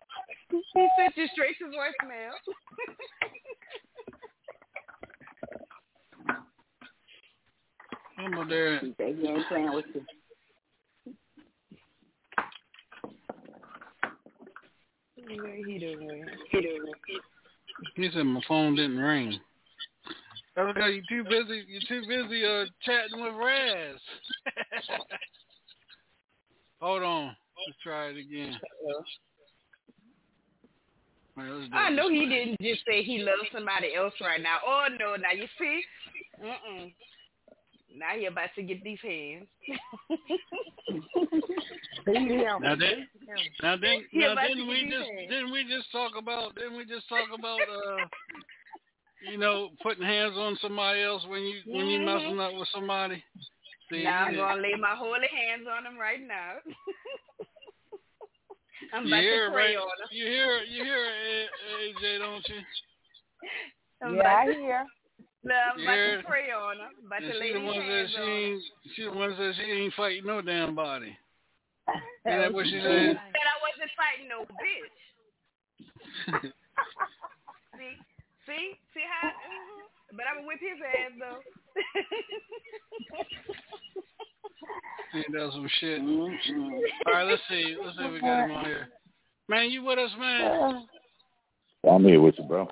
He sent you straight to voicemail. [laughs] I'm up there. He said he ain't playing with you. he doing? He? He said my phone didn't ring. That's because you're too busy. You're too busy uh, chatting with Raz. [laughs] Hold on. Let's try it again. All right, I know he didn't just say he loves somebody else right now. Oh no, now you see? Mm-mm. Now he about to get these hands. Now then, now then, He now about to didn't we just hands. didn't we just talk about didn't we just talk about uh you know putting hands on somebody else when you when you Mhm. messing up with somebody? See, now I'm you- gonna lay my holy hands on him right now. [laughs] I'm you about hear to pray right? on him. You hear you hear AJ, don't you? I'm Yeah, about I to- hear. [laughs] No, I'm You about hear to it? pray on him. About And to she lay the one that hands she on him. she the one that said she ain't fighting no damn body. Ain't that [laughs] what she Said said? I wasn't fighting no bitch. See, see, see how? mhm. But I'm gonna whip his ass though. [laughs] Ain't that some shit? All right, let's see. Let's see if we got him on here. Man, you with us, man? I'm here with you, bro.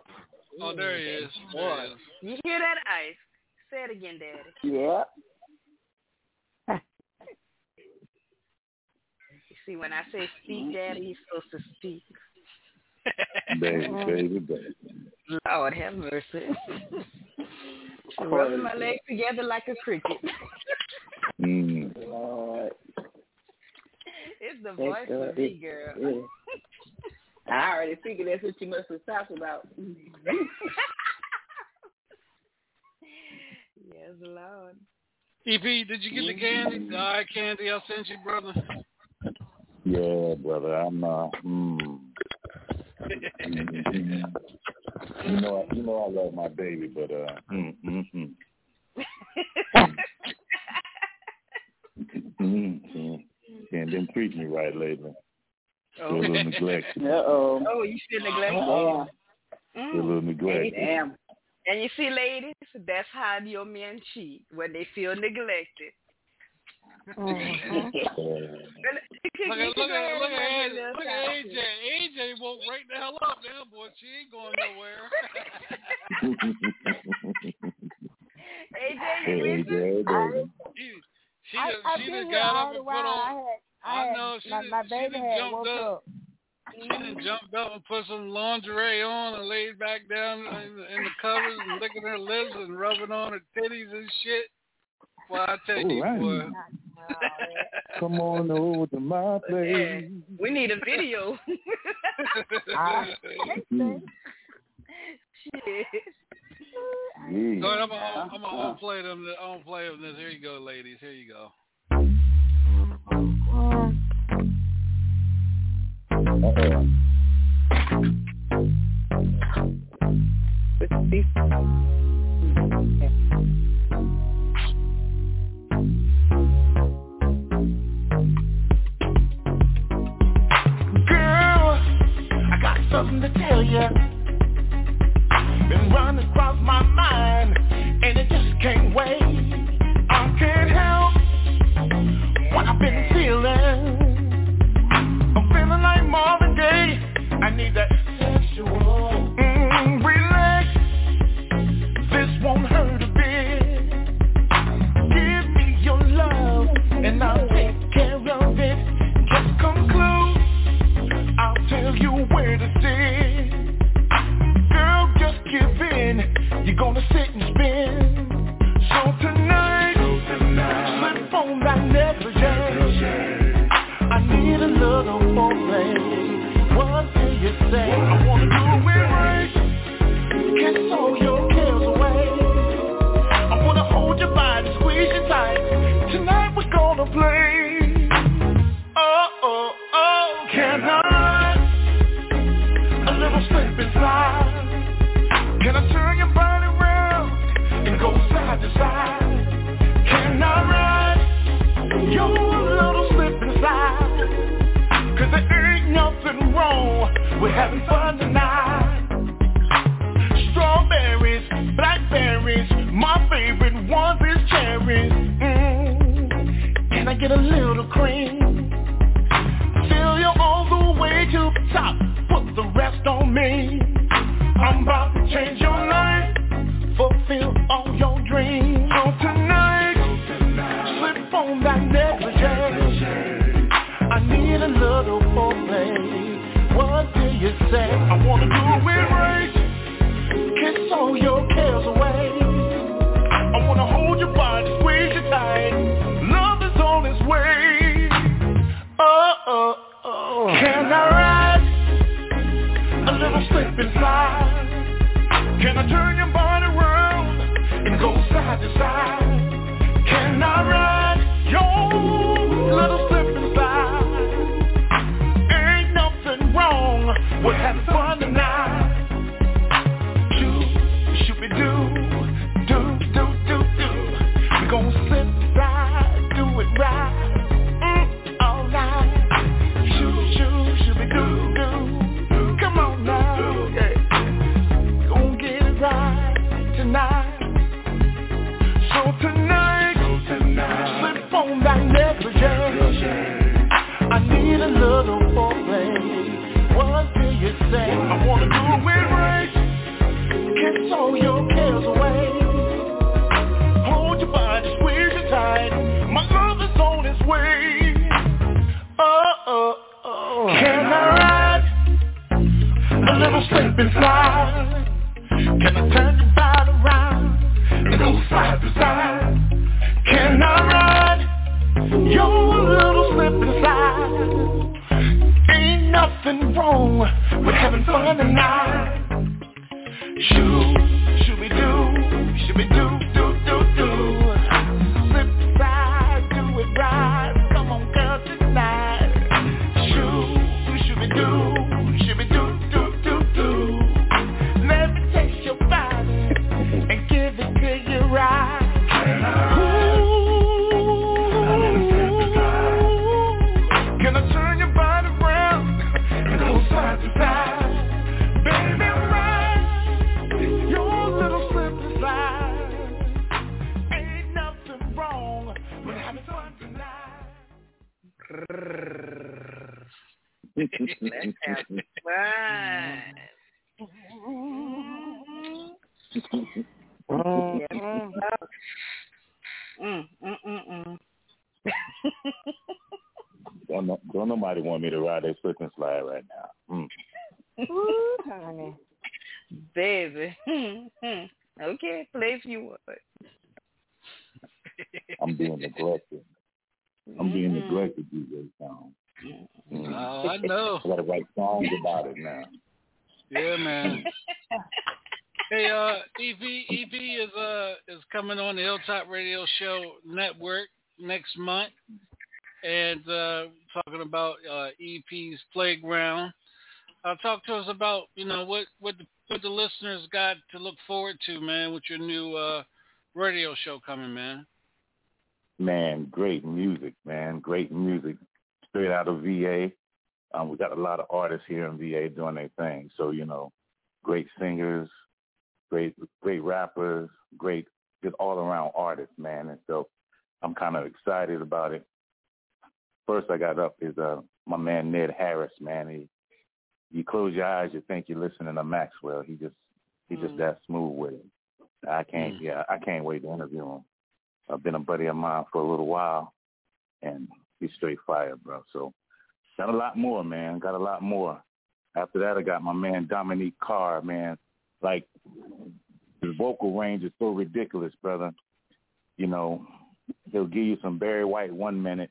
Oh, there he is. Boy, you hear that ice? Say it again, Daddy. Yeah. You [laughs] see, when I say speak, Daddy, he's supposed to speak. Baby, [laughs] baby, baby. Lord have mercy. [laughs] Rubbing my legs together like a cricket. Mm. Lord. [laughs] It's the That's voice good. of me, girl. Yeah. I already figured that's what you must have talked about. yes, Lord. EP, did you get the candy? The eye candy I sent you, brother? Yeah, brother. I'm uh mm. You know, you know, I love my baby, but uh, mm, mm, mm. [laughs] mm, mm. And been treating me right lately. Still a little neglected. Uh-oh. Oh, you feel neglected? Oh, Still a little neglected. Damn. And you see, ladies, that's how your men cheat when they feel neglected. [laughs] Uh, Look at look at look at look at AJ. AJ. AJ woke right the hell up now, boy. She ain't going nowhere. AJ, you AJ, baby. she she I, done, I've she been done got all up the and put on. I had, I I know she my, done, my she baby done had jumped up. up. She done jumped up and put some lingerie on and laid back down in the, in the covers and licking her lips and rubbing on her titties and shit. Well, I tell you, All boy. right. Come on over to my place. we need a video. [laughs] [laughs] Ah, Mm. Shit. Yeah. Go ahead, I'm gonna I'm gonna- I'm play them. I'm gonna play them. This. Here you go, ladies. Here you go. Uh-uh. Something to tell you. Been running across my mind, and it just can't wait. Next month, and uh, talking about uh, EP's Playground. Uh, talk to us about you know what what the, what the listeners got to look forward to, man, with your new uh, radio show coming, man. Man, great music, man. Great music. Straight out of VA. Um, we got a lot of artists here in VA doing their thing. So, you know, great singers, great great rappers, great just all around artists, man. And so I'm kind of excited about it. First I got up is uh my man Ned Harris, man. He you close your eyes, you think you're listening to Maxwell. He just he just that smooth with it. I can't yeah, I can't wait to interview him. I've been a buddy of mine for a little while and he's straight fire, bro. So got a lot more, man. Got a lot more. After that I got my man Dominique Carr, man. Like his vocal range is so ridiculous, brother. You know, he'll give you some Barry White one minute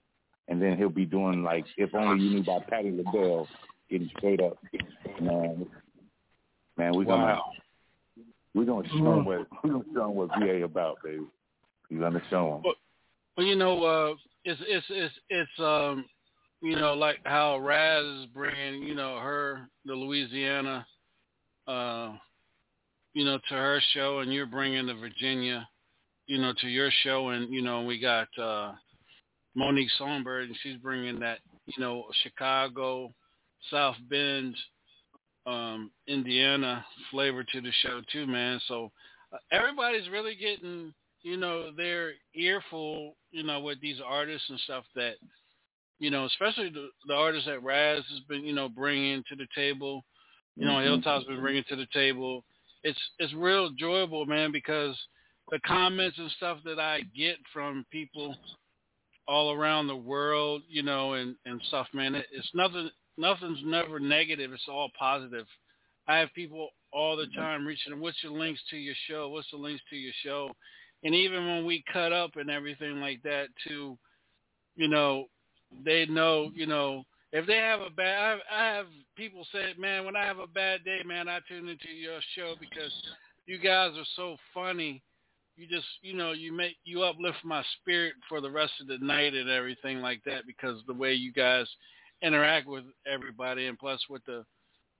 and then he'll be doing like If Only You Knew by Patti LaBelle, getting straight up. Man, man, we're gonna Wow. we're gonna show him what we're gonna show him what VA about, baby. You're gonna show him. Well, you know, uh, it's it's it's it's um, you know, like how Raz is bringing, you know, her the Louisiana, uh, you know, to her show, and you're bringing the Virginia, you know, to your show, and you know, we got uh, Monique Songbird, and she's bringing that, you know, Chicago, South Bend, um, Indiana flavor to the show too, man. So uh, everybody's really getting you know, their earful, you know, with these artists and stuff that, you know, especially the, the artists that Raz has been, you know, bringing to the table, you know, Mhm. Hilltop's been bringing to the table. It's it's real enjoyable, man, because the comments and stuff that I get from people all around the world, you know, and and stuff, man, it, it's nothing. Nothing's never negative. It's all positive. I have people all the mm-hmm. time reaching, what's your links to your show? What's the links to your show? And even when we cut up and everything like that too, you know, they know, you know, if they have a bad, I, I have people say, man, when I have a bad day, man, I tune into your show because you guys are so funny. You just, you know, you make, you uplift my spirit for the rest of the night and everything like that because the way you guys interact with everybody and plus with the,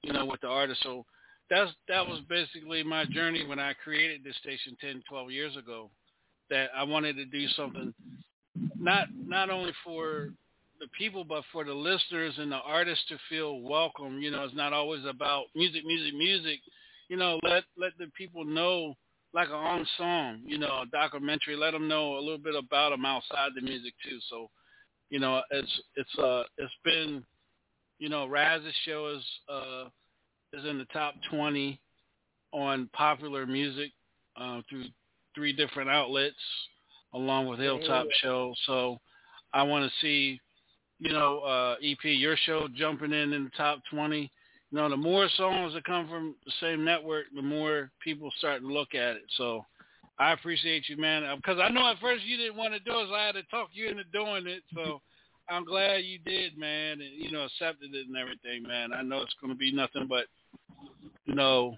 you know, with the artists. So that's that was basically my journey when I created this station 10, 12 years ago. That I wanted to do something not not only for the people, but for the listeners and the artists to feel welcome. You know, it's not always about music, music, music. You know, let let the people know like a own song. You know, a documentary. Let them know a little bit about them outside the music too. So, you know, it's it's uh it's been, you know, Raz's show is uh is in the top 20 on popular music uh, through three different outlets, along with Hilltop Show. So I want to see, you know, uh, EP your show jumping in in the top 20. Know, the more songs that come from the same network, the more people start to look at it. So I appreciate you, man, because I know at first you didn't want to do it, so I had to talk you into doing it. So [laughs] I'm glad you did, man, and you know, accepted it and everything, man. I know it's going to be nothing but, you know,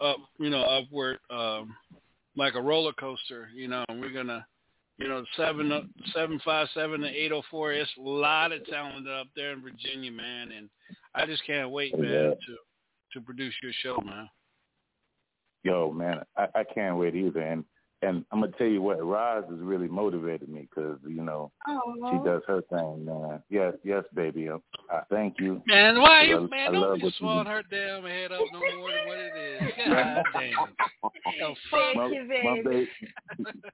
up, you know, upward, um, like a roller coaster, you know. And we're gonna, you know, seven seven five seven and eight oh four. It's a lot of talent up there in Virginia, man, and I just can't wait, man, Yeah. to to produce your show, man. Yo, man, I, I can't wait either. And and I'm gonna tell you what, Roz has really motivated me because you know she does her thing, man. Yes, yes, baby. I, I thank you. Man, why I, you, I man? love Don't be what you swelling her damn head up no more than what it is. [laughs] God damn. Thank fuck? you, My baby.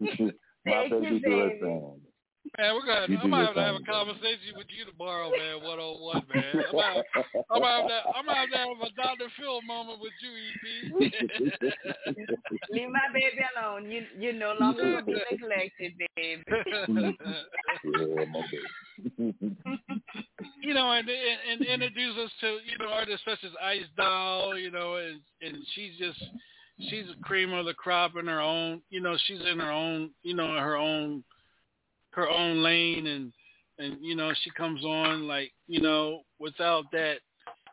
baby, [laughs] [laughs] my Thank you, baby do her thing. Man, we're gonna. I'm do gonna have to have a conversation with you tomorrow, man. One on one, man. I'm gonna, I'm gonna have to. I'm gonna have to have a Dr. Phil moment with you, EP. Leave my baby alone. You you no longer gonna be neglected, baby. yeah, my baby. [laughs] you know, and, and and introduce us to you know artists such as Ice Doll, you know, and and she's just she's a cream of the crop in her own, you know, she's in her own, you know, her own her own lane, and and you know she comes on like you know without that.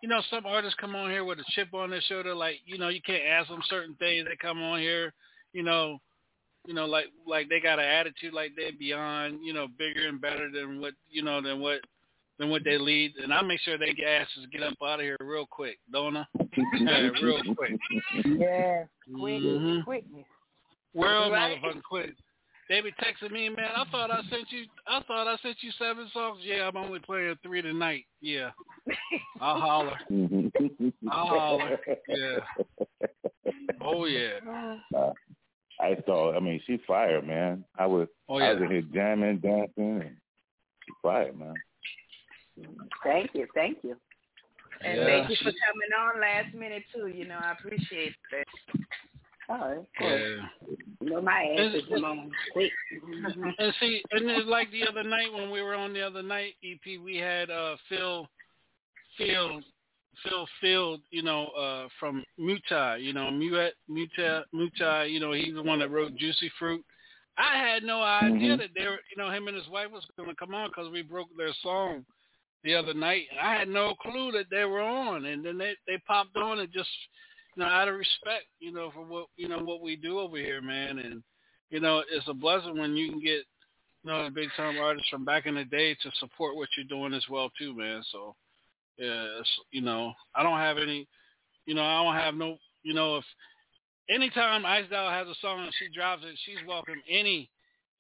You know, some artists come on here with a chip on their shoulder, like you know, you can't ask them certain things. They come on here, you know, you know, like like they got an attitude like they're beyond, you know, bigger and better than what you know than what than what they lead. And I make sure they get asses get up out of here real quick, don't I? [laughs] yeah, real quick. Yeah, quick, Mhm. quickness. Real Right. motherfucking quick. They be texting me, man. I thought I sent you. I thought I sent you seven songs. Yeah, I'm only playing three tonight. Yeah, I'll holler. I'll holler. Yeah. Oh yeah. Uh, I saw. I mean, she fired, man. I was. Oh, yeah. I yeah. was in here jamming, dancing, and she fired, man. Thank you, thank you. And Yeah. thank you for coming on last minute too. You know, I appreciate that. All right, of course. Yeah. You know my ass is on quick. And see, and it's like the other night when we were on the other night, EP, we had uh Phil, Phil, Phil Field, you know, uh from Mutai, you know, Muet, Mutai, Mutai, you know, he's the one that wrote Juicy Fruit. I had no idea Mhm. that they were, you know, him and his wife was going to come on because we broke their song the other night. I had no clue that they were on, and then they they popped on and just, know, out of respect, you know, for what you know what we do over here, man, and you know, it's a blessing when you can get, you know, big time artists from back in the day to support what you're doing as well too, man. So, yeah, you know, I don't have any, you know, I don't have no, you know, if anytime Ice Doll has a song and she drops it, she's welcome any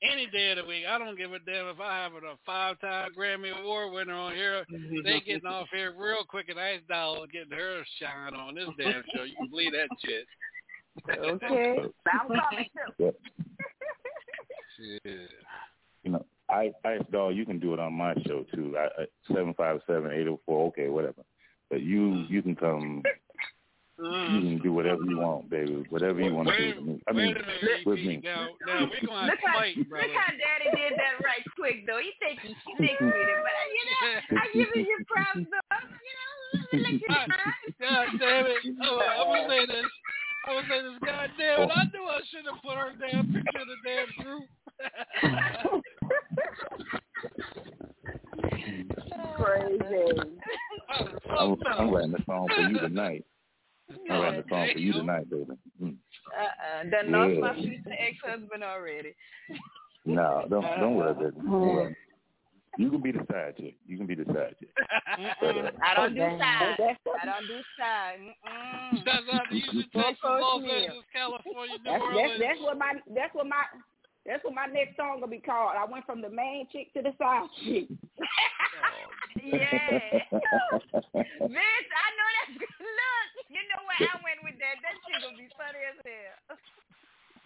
any day of the week. I don't give a damn if I have a five time Grammy Award winner on here. They getting off here real quick and Ice Doll getting her shine on this damn show. You can believe that shit. Okay. I'm coming too. Yeah. You know, I Ice Doll, you can do it on my show too. I, seven five seven eight zero four. Okay, whatever. But you mm-hmm. you can come. You can do whatever you want, baby. Whatever you want to do with me. I mean, Wait a minute, with me. Now, now we're gonna Look how, fight, brother. look how Daddy did that right quick though. He think he's slick with it, but you know, I give him your props though. You know, let you God damn it! Oh, I'm gonna say this. I'm gonna say this. God damn it! I knew I shouldn't have put her damn picture in the damn group. [laughs] Crazy. [laughs] Oh, I'm, oh, I'm writing the song for you tonight. I'm writing the song for you tonight, baby. Mm. Uh-uh. Done lost Yeah. my future ex-husband already. No, don't don't worry, baby. Don't worry. You can be the side chick. You can be the side chick. But, uh, I don't do Okay. side. I don't do side. Mm-mm. Shouts out to Houston, Texas, Los Angeles, California, New that's, that's, Orleans. that's what my that's what my that's what my next song gonna be called. I went from the main chick to the side chick. [laughs] Yeah. [laughs] Vince, I know that's good. Look, you know where I went with that. That shit gonna be funny as hell.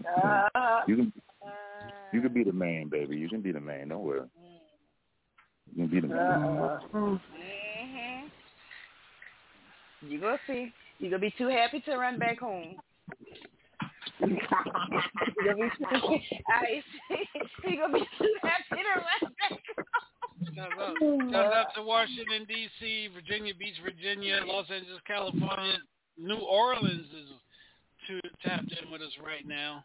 Uh, you can you can be the man, baby. You can be the man. Don't worry. You can be the man. uh, hmm You gonna see. You gonna be too happy to run back home. You gonna be too, [laughs] I, he [laughs] gonna be too happy to run back home. Shout out, shout out to Washington D.C., Virginia Beach, Virginia, Los Angeles, California, New Orleans is to, tapped in with us right now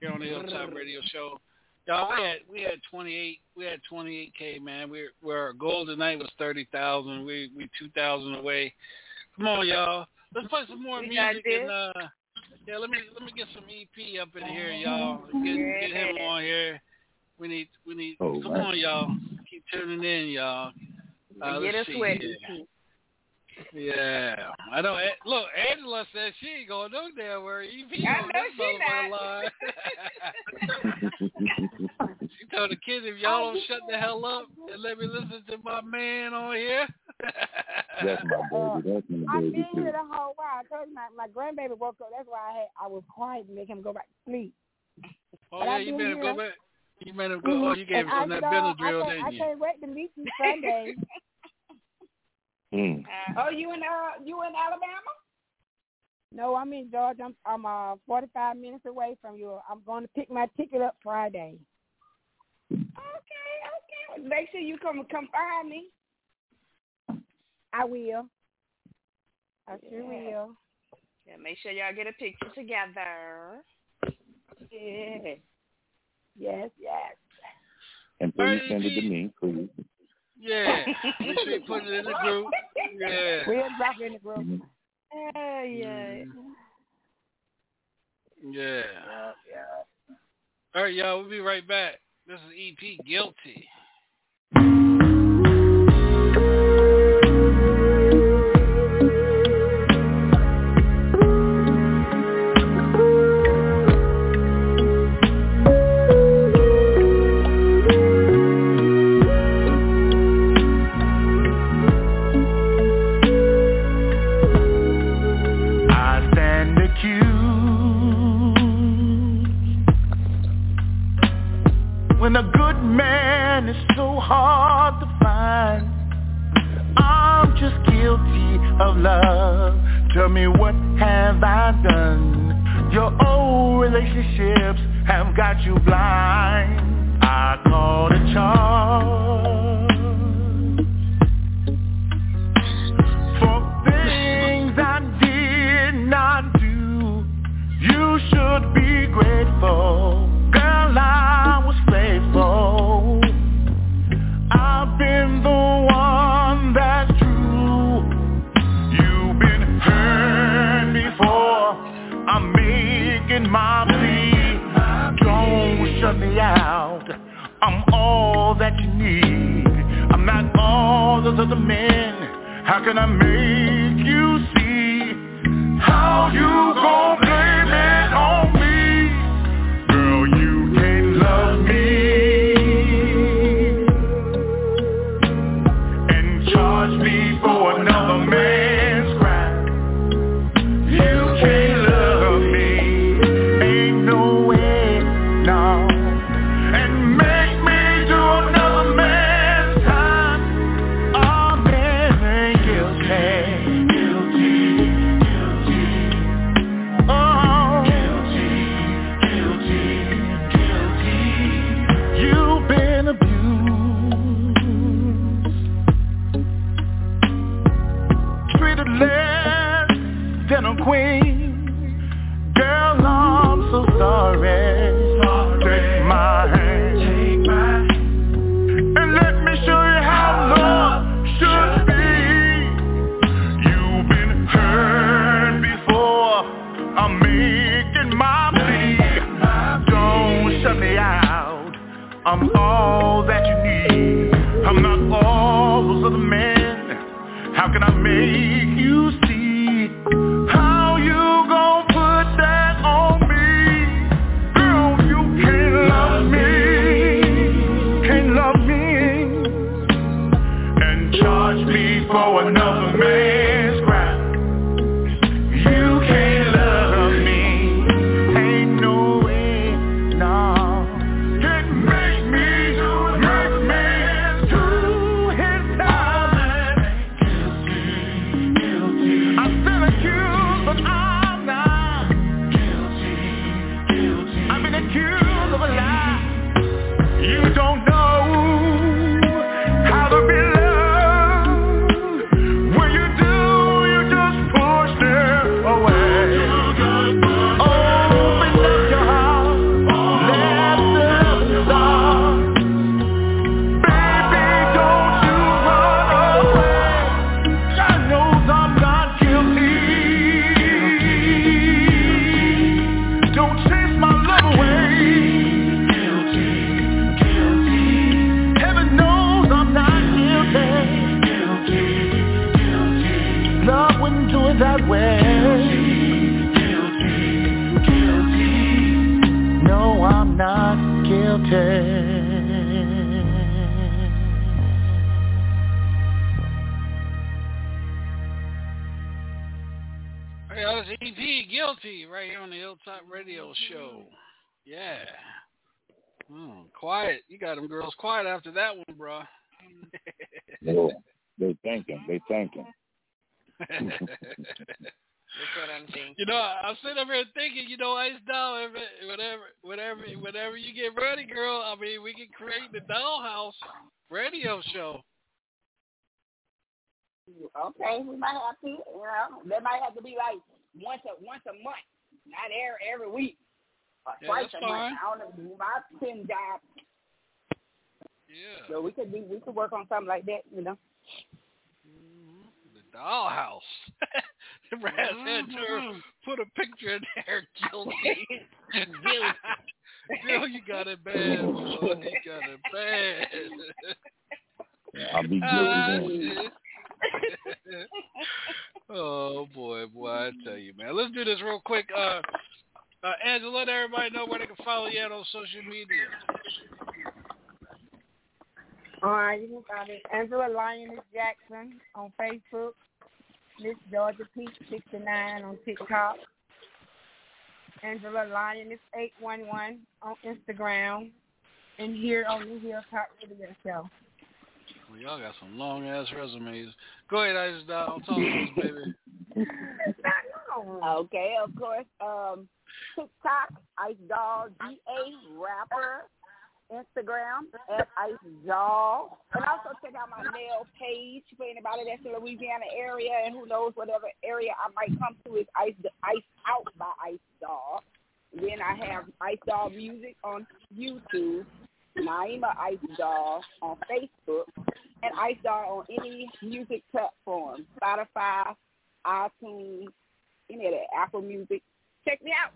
here on the Hilltop Radio Show. Y'all, we had we had 28 we had 28k man. We're we're our goal tonight was 30,000. We we 2,000 away. Come on, y'all. Let's play some more We music this. and uh yeah, let me let me get some EP up in here, y'all. Get get him on here. We need we need Oh, come man. on, y'all. Keep tuning in, y'all. Uh, Get let's us see wet. Here. Yeah, I know. An- Look, Angela says she ain't going no damn where EP I on know this she motherfucking line. [laughs] she told the kids if y'all oh, don't shut the hell up and let me listen to my man on here. That's my baby. [laughs] That's my I've baby been too. here the whole while. I told you my, my grandbaby woke up. That's why I had I was quiet to make him go back to sleep. Oh But yeah, I you do made him go back. You made him go. Mm-hmm. Oh, you gave And him some I that said, Benadryl, I can't, didn't I you? can't wait to meet you Sunday. [laughs] Mm. oh, you in uh you in Alabama? No, I'm in Georgia. I'm I'm uh 45 minutes away from you. I'm going to pick my ticket up Friday. Okay, okay. Make sure you come come find me. I will. I sure will. Yeah, make sure y'all get a picture together. Yeah. Yes, yes. And please send it to me, please. Yeah, make sure you put it in the group. Yeah. We'll drop it in the group. Uh, yeah. Yeah. All right, y'all. We'll be right back. This is EP Guilty. Hey, that was EP Guilty right here on the Hilltop Radio Show. Yeah. Hmm, quiet. You got them girls quiet after that one, bro. They thinking. They thinking. [laughs] That's what I'm thinking. You know, I'm sitting up here thinking, you know, Ice Doll, whatever, whatever, whatever you get ready, girl. I mean, we can create the Dollhouse radio show. Okay, we might have to. You know, that might have to be like once a once a month, not every every week. Or Yeah, twice that's a month. fine. I don't know. My pen job. Yeah. So we could do we could work on something like that. You know. Mm-hmm. The Dollhouse. [laughs] Raz had to Mhm. put a picture in there, guilty. Guilty. Girl, you got it bad. boy. You got it bad. I'll be guilty then. shit. [laughs] oh boy, boy, I tell you, man. Let's do this real quick. Uh, uh, Angela, let everybody know where they can follow you at on social media. All right, you can find it. Angela Lioness Jackson on Facebook. Miss Georgia Peach 69 on TikTok. Angela Lioness 811 on Instagram. And here on the Hilltop Radio Show. Well, y'all got some long ass resumes. Go ahead, Ice Doll. I'll talk to us, baby. [laughs] Okay, of course. Um, TikTok, Ice Doll, D A rapper. Instagram at Ice Doll. And also check out my mail page for anybody that's in the Louisiana area and who knows whatever area I might come to is Ice Ice Out by Ice Doll. Then I have Ice Doll Music on YouTube, Naima Ice Doll on Facebook, and Ice Doll on any music platform, Spotify, iTunes, any of that, Apple Music. Check me out.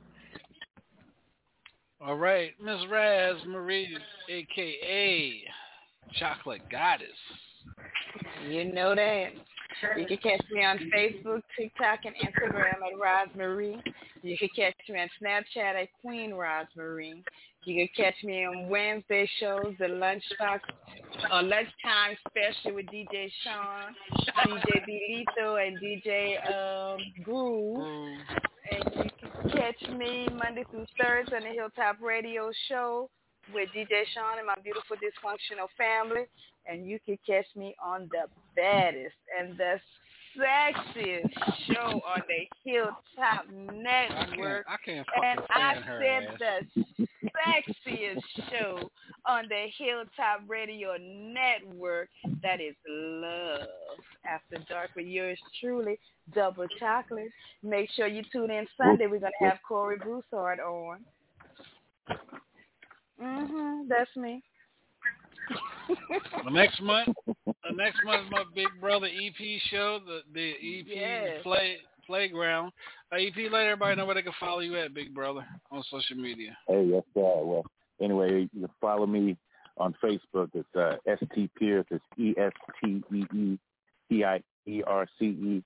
All right, Miss Raz Marie, aka Chocolate Goddess. You know that. You can catch me on Facebook, TikTok, and Instagram at Rosemarie. You can catch me on Snapchat at Queen Rosemarie. You can catch me on Wednesday shows, the Lunchbox, or Lunchtime Special with DJ Sean, DJ Bilito, and DJ um, Groove. You can catch me Monday through Thursday on the Hilltop Radio Show with DJ Sean and my beautiful dysfunctional family. And you can catch me on the baddest and the sexiest show on the Hilltop Network. I can't and I stand her said ass. the sexiest show on the Hilltop Radio Network. That is Love After Dark with yours truly, Double Chocolate. Make sure you tune in Sunday. We're going to have Corey Broussard on. Mhm, that's me. The next month, the next month is my Big Brother EP show, the the EP Yes. play playground. Uh, EP, let everybody know where they can follow you at, Big Brother, on social media. Hey, yes, sir. Well, anyway, you can follow me on Facebook. It's uh, Estee Pierce. It's E S T E E P I E R C E.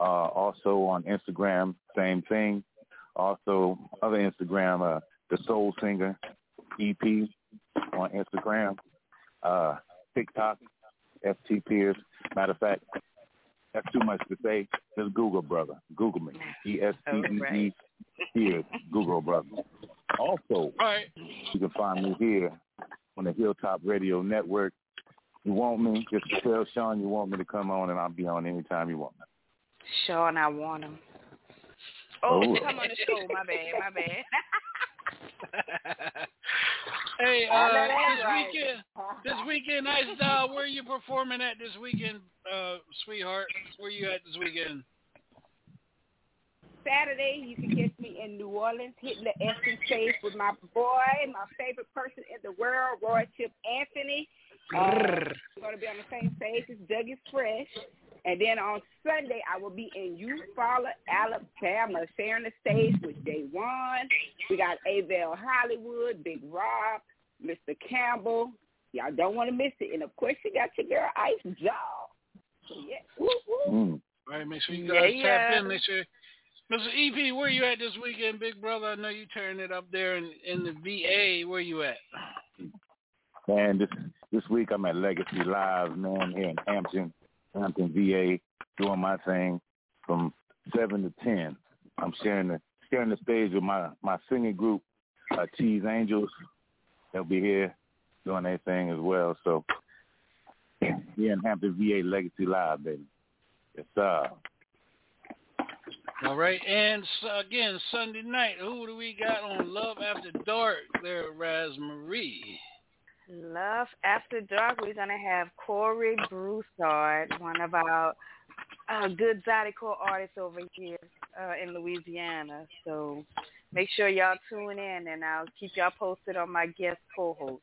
Uh, also on Instagram, same thing. Also, other Instagram, uh, the Soul Singer EP on Instagram. Uh, TikTok, Estee Pierce. Matter of fact, that's too much to say. Just Google, brother. Google me. E S T E E Pierce. Google, brother. Also, you can find me here on the Hilltop Radio Network. You want me, just tell Sean you want me to come on, and I'll be on anytime you want me. Sean, I want him. Oh, Oh. come on the show. My bad. My bad. [laughs] Hey, uh, this right. weekend, this weekend, Ice Doll, where are you performing at this weekend, uh, sweetheart? Where you at this weekend? Saturday, you can catch me in New Orleans hitting the Essence stage with my boy, my favorite person in the world, Roy Chip Anthony. Uh, we're going to be on the same stage as Douglas Fresh. And then on Sunday, I will be in Eufaula, Alabama, sharing the stage with Day One. We got Avell Hollywood, Big Rob, Mr. Campbell. Y'all don't want to miss it. And of course, you got your girl Ice Doll. So, yeah. Woo, woo. All right, make sure you Yeah, guys tap yeah. in. Make sure, Mr. EP, where you at this weekend, big brother? I know you turning it up there in, in the VA. Where you at? Man, this this week I'm at Legacy Live, man, here in Hampton, Hampton, VA, doing my thing from seven to ten. I'm sharing the sharing the stage with my my singing group, uh, Cheese Angels. They'll be here doing their thing as well. So here in Hampton, VA, Legacy Live, baby. Yes, sir. All right, and so again, Sunday night, who do we got on Love After Dark there, Raz Marie? Love After Dark, we're gonna have Corey Broussard, one of our uh, good Zydeco artists over here uh, in Louisiana. So make sure y'all tune in, and I'll keep y'all posted on my guest co-host.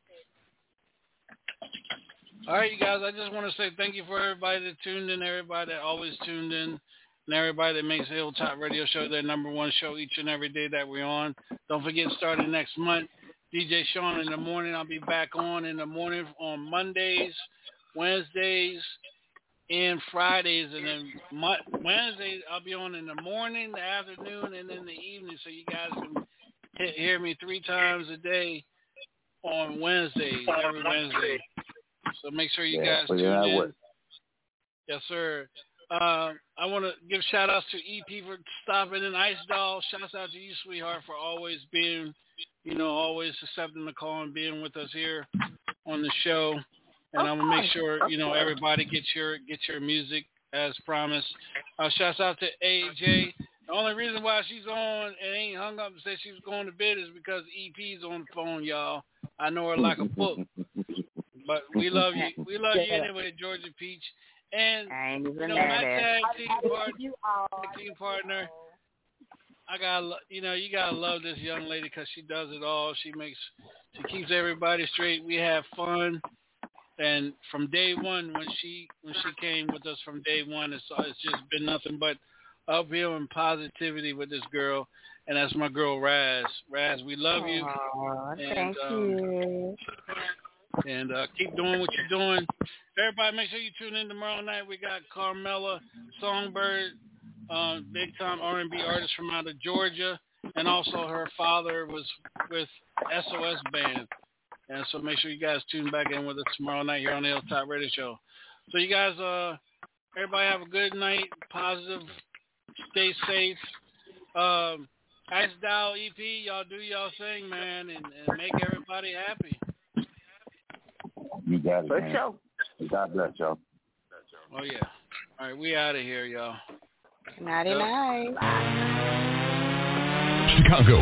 All right, you guys, I just want to say thank you for everybody that tuned in, everybody that always tuned in, and everybody that makes Hilltop Radio Show their number one show each and every day that we're on. Don't forget, starting next month, DJ Sean in the morning. I'll be back on in the morning on Mondays, Wednesdays, and Fridays. And then Mo- Wednesdays, I'll be on in the morning, the afternoon, and in the evening. So you guys can he- hear me three times a day on Wednesdays, every Wednesday. So make sure you Yeah, guys tune in. what- Yes, sir. Uh, I want to give shout outs to EP for stopping in Ice Doll. Shouts out to you, sweetheart, for always being, you know, always accepting the call and being with us here on the show. And I'm gonna make sure you know everybody gets your get your music as promised. Uh, shouts out to AJ. The only reason why she's on and ain't hung up and said she was going to bed is because EP's on the phone, y'all. I know her like a book. But we love you. We love you Yeah. anyway, Georgia Peach. And I you even know, mad my tag team partner, tag team partner. I got, to you know, you gotta love this young lady because she does it all. She makes, she keeps everybody straight. We have fun, and from day one when she when she came with us from day one, it's it's just been nothing but uphill and positivity with this girl, and that's my girl Raz. Raz, we love you. Aw, And, thank um, you. and uh, keep doing what you're doing. Everybody, make sure you tune in tomorrow night. We got Carmela Songbird, uh, big time R&B artist from out of Georgia, and also her father was with SOS Band. And so make sure you guys tune back in with us tomorrow night here on the Hilltop Radio Show. So you guys, uh, everybody have a good night, positive, stay safe. Um, Ice Doll EP, y'all do y'all thing, man, and, and make everybody happy. You got it, For man. sure. God bless y'all. Oh yeah. All right, we out of here, y'all. Nighty night. Chicago,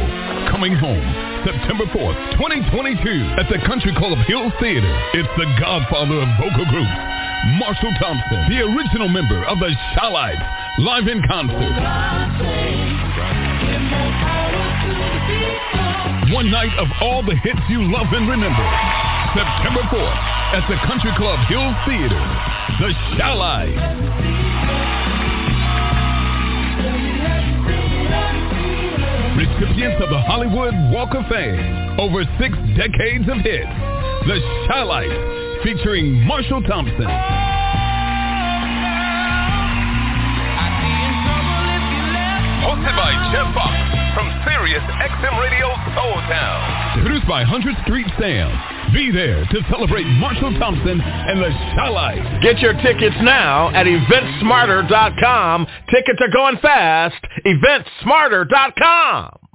coming home September 4th, 2022 at the Country Club Hill Theater. It's the godfather of vocal groups, Marshall Thompson, the original member of the Chi-Lites, live in concert. One night of all the hits you love and remember. September 4th at the Country Club Hill Theater. The Chi-Lites. Recipients of the Hollywood Walk of Fame. Over six decades of hits. The Chi-Lites featuring Marshall Thompson. Hosted by Jeff Fox from Sirius XM Radio Soul Town. Produced by 100th Street Sam. Be there to celebrate Marshall Thompson and the Chi-Lites. Get your tickets now at eventsmarter.com. Tickets are going fast. Eventsmarter.com.